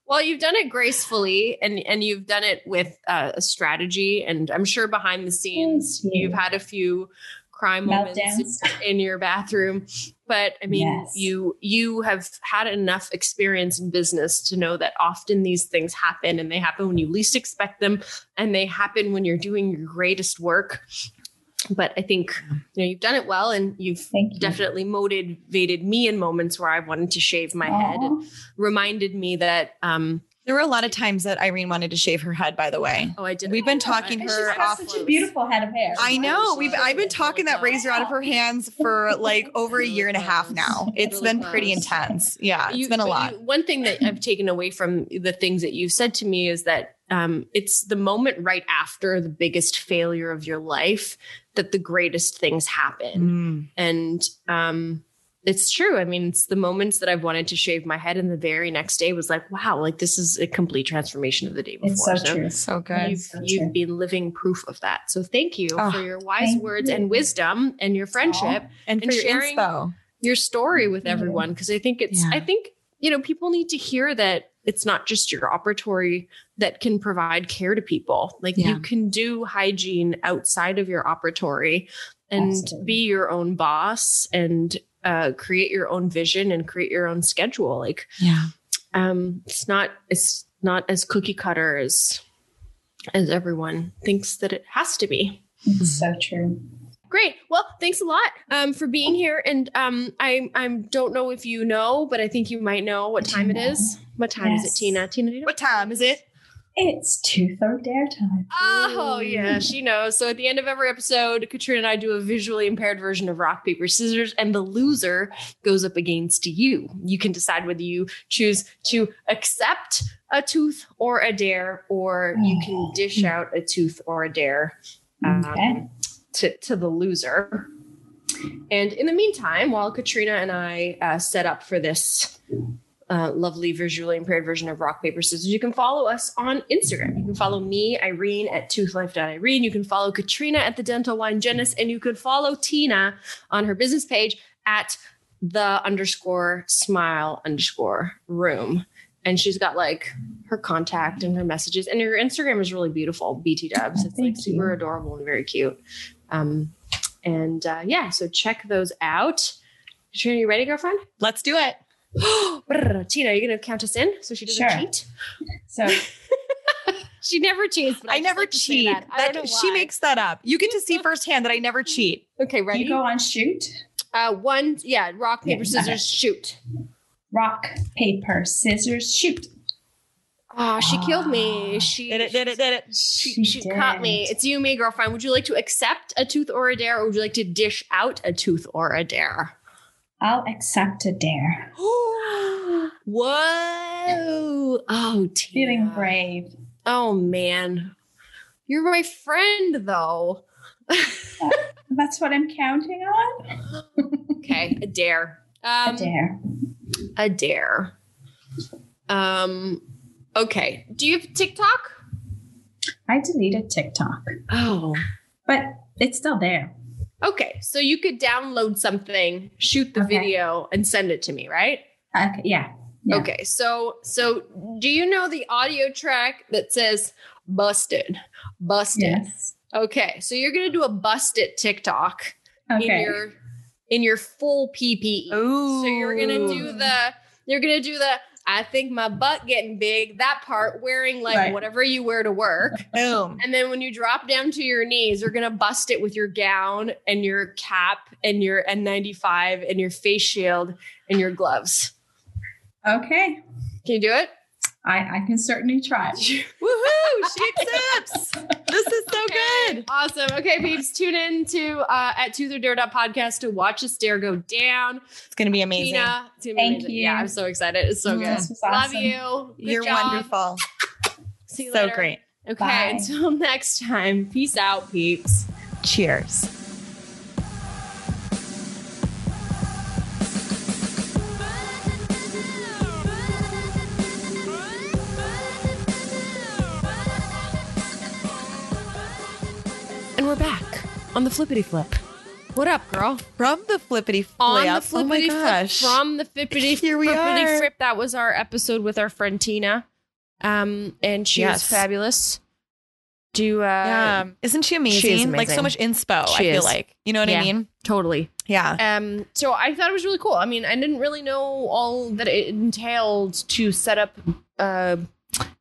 Well, you've done it gracefully, and and you've done it with uh, a strategy, and I'm sure behind the scenes you. you've had a few cry moments in your bathroom. But I mean, Yes. you you have had enough experience in business to know that often these things happen, and they happen when you least expect them, and they happen when you're doing your greatest work. But I think you know you've done it well, and you've you. definitely motivated me in moments where I wanted to shave my head, and reminded me that um, there were a lot of times that Irene wanted to shave her head, by the way. Oh, I did. We've been talking And her she's got off. such a beautiful head of hair. I know. We've I've been talking that razor out of her hands for <laughs> like over a year and a half now. It's Really been pretty intense. Yeah, it's You- been a lot. you- one thing that I've taken away from the things that you've said to me is that um, it's the moment right after the biggest failure of your life that the greatest things happen. Mm. And um, it's true. I mean, it's the moments that I've wanted to shave my head, and the very next day was like, wow, like this is a complete transformation of the day before. It's so true. So good. You've, So you've been living proof of that. So thank you Oh, for your wise words you. and wisdom and your friendship And and your sharing- inspo. your story with Yeah. everyone because I think it's Yeah. I think you know people need to hear that it's not just your operatory that can provide care to people. Like Yeah. you can do hygiene outside of your operatory and Absolutely. be your own boss and uh, create your own vision and create your own schedule. Like Yeah. um, it's not it's not as cookie cutter as as everyone thinks that it has to be. It's so true. Great. Well, thanks a lot um, for being here. And um, I I don't know if you know, but I think you might know what time it is. What time is it, Yes. Tina? Tina, do you know? What time is it? It's Tooth or Dare time. Oh yeah, she knows. So at the end of every episode, Katrina and I do a visually impaired version of rock paper scissors, and the loser goes up against you. You can decide whether you choose to accept a tooth or a dare, or you can dish out a tooth or a dare. um, Okay. to, to the loser. And in the meantime, while Katrina and I uh, set up for this uh, lovely visually impaired version of rock paper scissors, you can follow us on Instagram. You can follow me, Irene, at toothlife.irene. You can follow Katrina at the Dental Wine Genis, and you can follow Tina on her business page at the underscore smile underscore room. And she's got like her contact and her messages. And her Instagram is really beautiful, BT Dubs. It's like Thank super you. adorable and very cute. Um, and uh, yeah, so check those out. Katrina, you ready, girlfriend? Let's do it. <gasps> Tina, are you going to count us in so she doesn't Sure. cheat? So <laughs> She never cheats. But I just never like cheat. that. I don't know she why. makes that up. You get to see firsthand that I never cheat. <laughs> Okay, ready? you go on shoot. Uh, one, yeah, rock, paper, Yeah, scissors, okay. shoot. Rock, paper, scissors, shoot. Oh, she killed me. She Did it, did it, did it. She, she caught me. It's you me, girlfriend. Would you like to accept a tooth or a dare, or would you like to dish out a tooth or a dare? I'll accept a dare. <gasps> Whoa! Oh, Tina. Feeling brave. Oh man, you're my friend, though. <laughs> That's what I'm counting on. <gasps> okay, a dare. A Um, dare. a dare. Um. Okay. Do you have TikTok? I deleted TikTok, Oh. but it's still there. Okay, so you could download something, shoot the Okay. video, and send it to me, right? Okay, yeah. Yeah. Okay, so so do you know the audio track that says busted? Busted. Yes. Okay, so you're gonna do a busted TikTok in your in your full PPE. Ooh. So you're gonna do the you're gonna do the I think my butt getting big, that part wearing like Right. whatever you wear to work. <laughs> Boom. And then when you drop down to your knees, you're gonna bust it with your gown and your cap and your N95 and your face shield and your gloves. Okay. Can you do it? I, I can certainly try. <laughs> Woohoo! She accepts. this is so Okay, good. Awesome. Okay, peeps, tune in to uh, at Tooth or Dare podcast to watch a stair go down. It's gonna be amazing. Tina, it's gonna be Thank amazing. you. Yeah, I'm so excited. It's so Mm, good. was Love you. Good You're job. wonderful. <laughs> See you So later. great. Okay, Bye. until <laughs> next time. Peace out, peeps. Cheers. And we're back on the flippity flip. What up, girl? From the flippity flip. On the oh flip. gosh. From the flippity <laughs> Here we flippity are. flip. That was our episode with our friend Tina. Um, and she was fabulous. Do uh yeah. Isn't she amazing? she is Like so much inspo, I She feel is. like. You know what Yeah. I mean? totally. Yeah. Um, so I thought it was really cool. I mean, I didn't really know all that it entailed to set up uh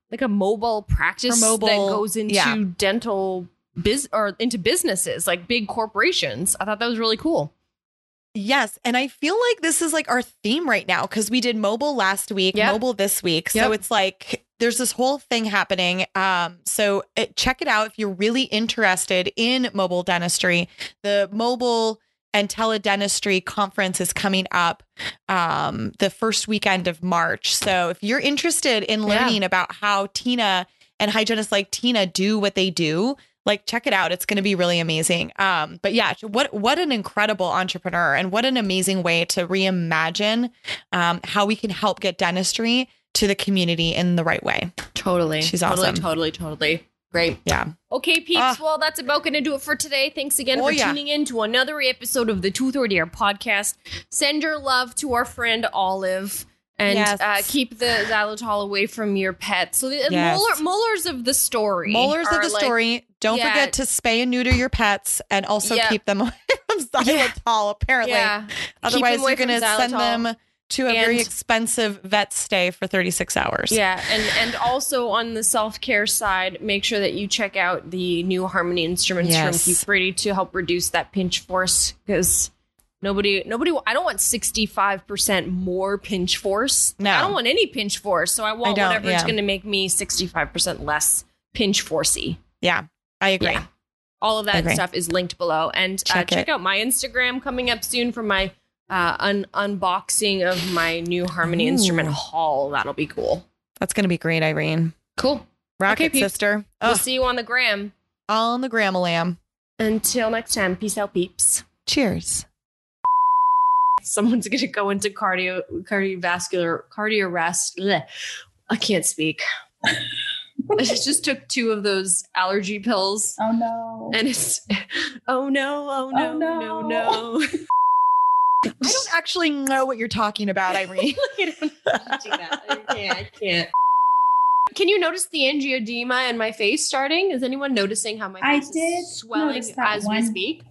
like a mobile practice mobile- that goes into yeah. dental biz or into businesses like big corporations. I thought that was really cool. Yes. And I feel like this is like our theme right now because we did mobile last week, Yep. mobile this week. So it's like there's this whole thing happening. Um, so it, check it out if you're really interested in mobile dentistry. The mobile and teledentistry conference is coming up um, the first weekend of March. So if you're interested in Yeah. learning about how Tina and hygienists like Tina do what they do, like check it out. It's going to be really amazing. Um, but yeah, what what an incredible entrepreneur and what an amazing way to reimagine um, how we can help get dentistry to the community in the right way. Totally. She's totally, awesome. Totally, totally. totally. Great. Yeah. Okay, peeps. Ah. well, that's about going to do it for today. Thanks again Oh, for yeah. tuning in to another episode of the Tooth or Dare podcast. Send your love to our friend Olive and Yes. uh, keep the xylitol away from your pets. So the Yes. molar, molars of the story. Molars of the like- story. Don't Yeah. forget to spay and neuter your pets and also Yeah. keep them <laughs> away from xylitol, apparently. Yeah. Otherwise, you're going to send them to a very expensive vet stay for 36 hours. Yeah, and and also on the self care side, make sure that you check out the new Harmony instruments Yes. from Hu-Friedy to help reduce that pinch force because nobody nobody I don't want sixty five percent more pinch force. No. I don't want any pinch force, so I want don't, whatever is yeah. going to make me sixty five percent less pinch forcey. Yeah, I agree. Yeah. All of that stuff is linked below. And uh, Check check out my Instagram coming up soon for my uh, un- unboxing of my new Harmony Ooh. instrument haul. That'll be cool. That's going to be great, Irene. Cool. Rocket Okay, sister. We'll Ugh, see you on the gram. on the gram, gramalam. Until next time, peace out, peeps. Cheers. <laughs> Someone's gonna go into cardio cardiovascular cardio rest. bleh. I can't speak. I just took two of those allergy pills, Oh no. and it's oh no, oh no, Oh, no, no. no. I don't actually know what you're talking about, <laughs> Irene. I can't. I can't. Can you notice the angioedema in my face starting? Is anyone noticing how my I face did is swelling as we speak?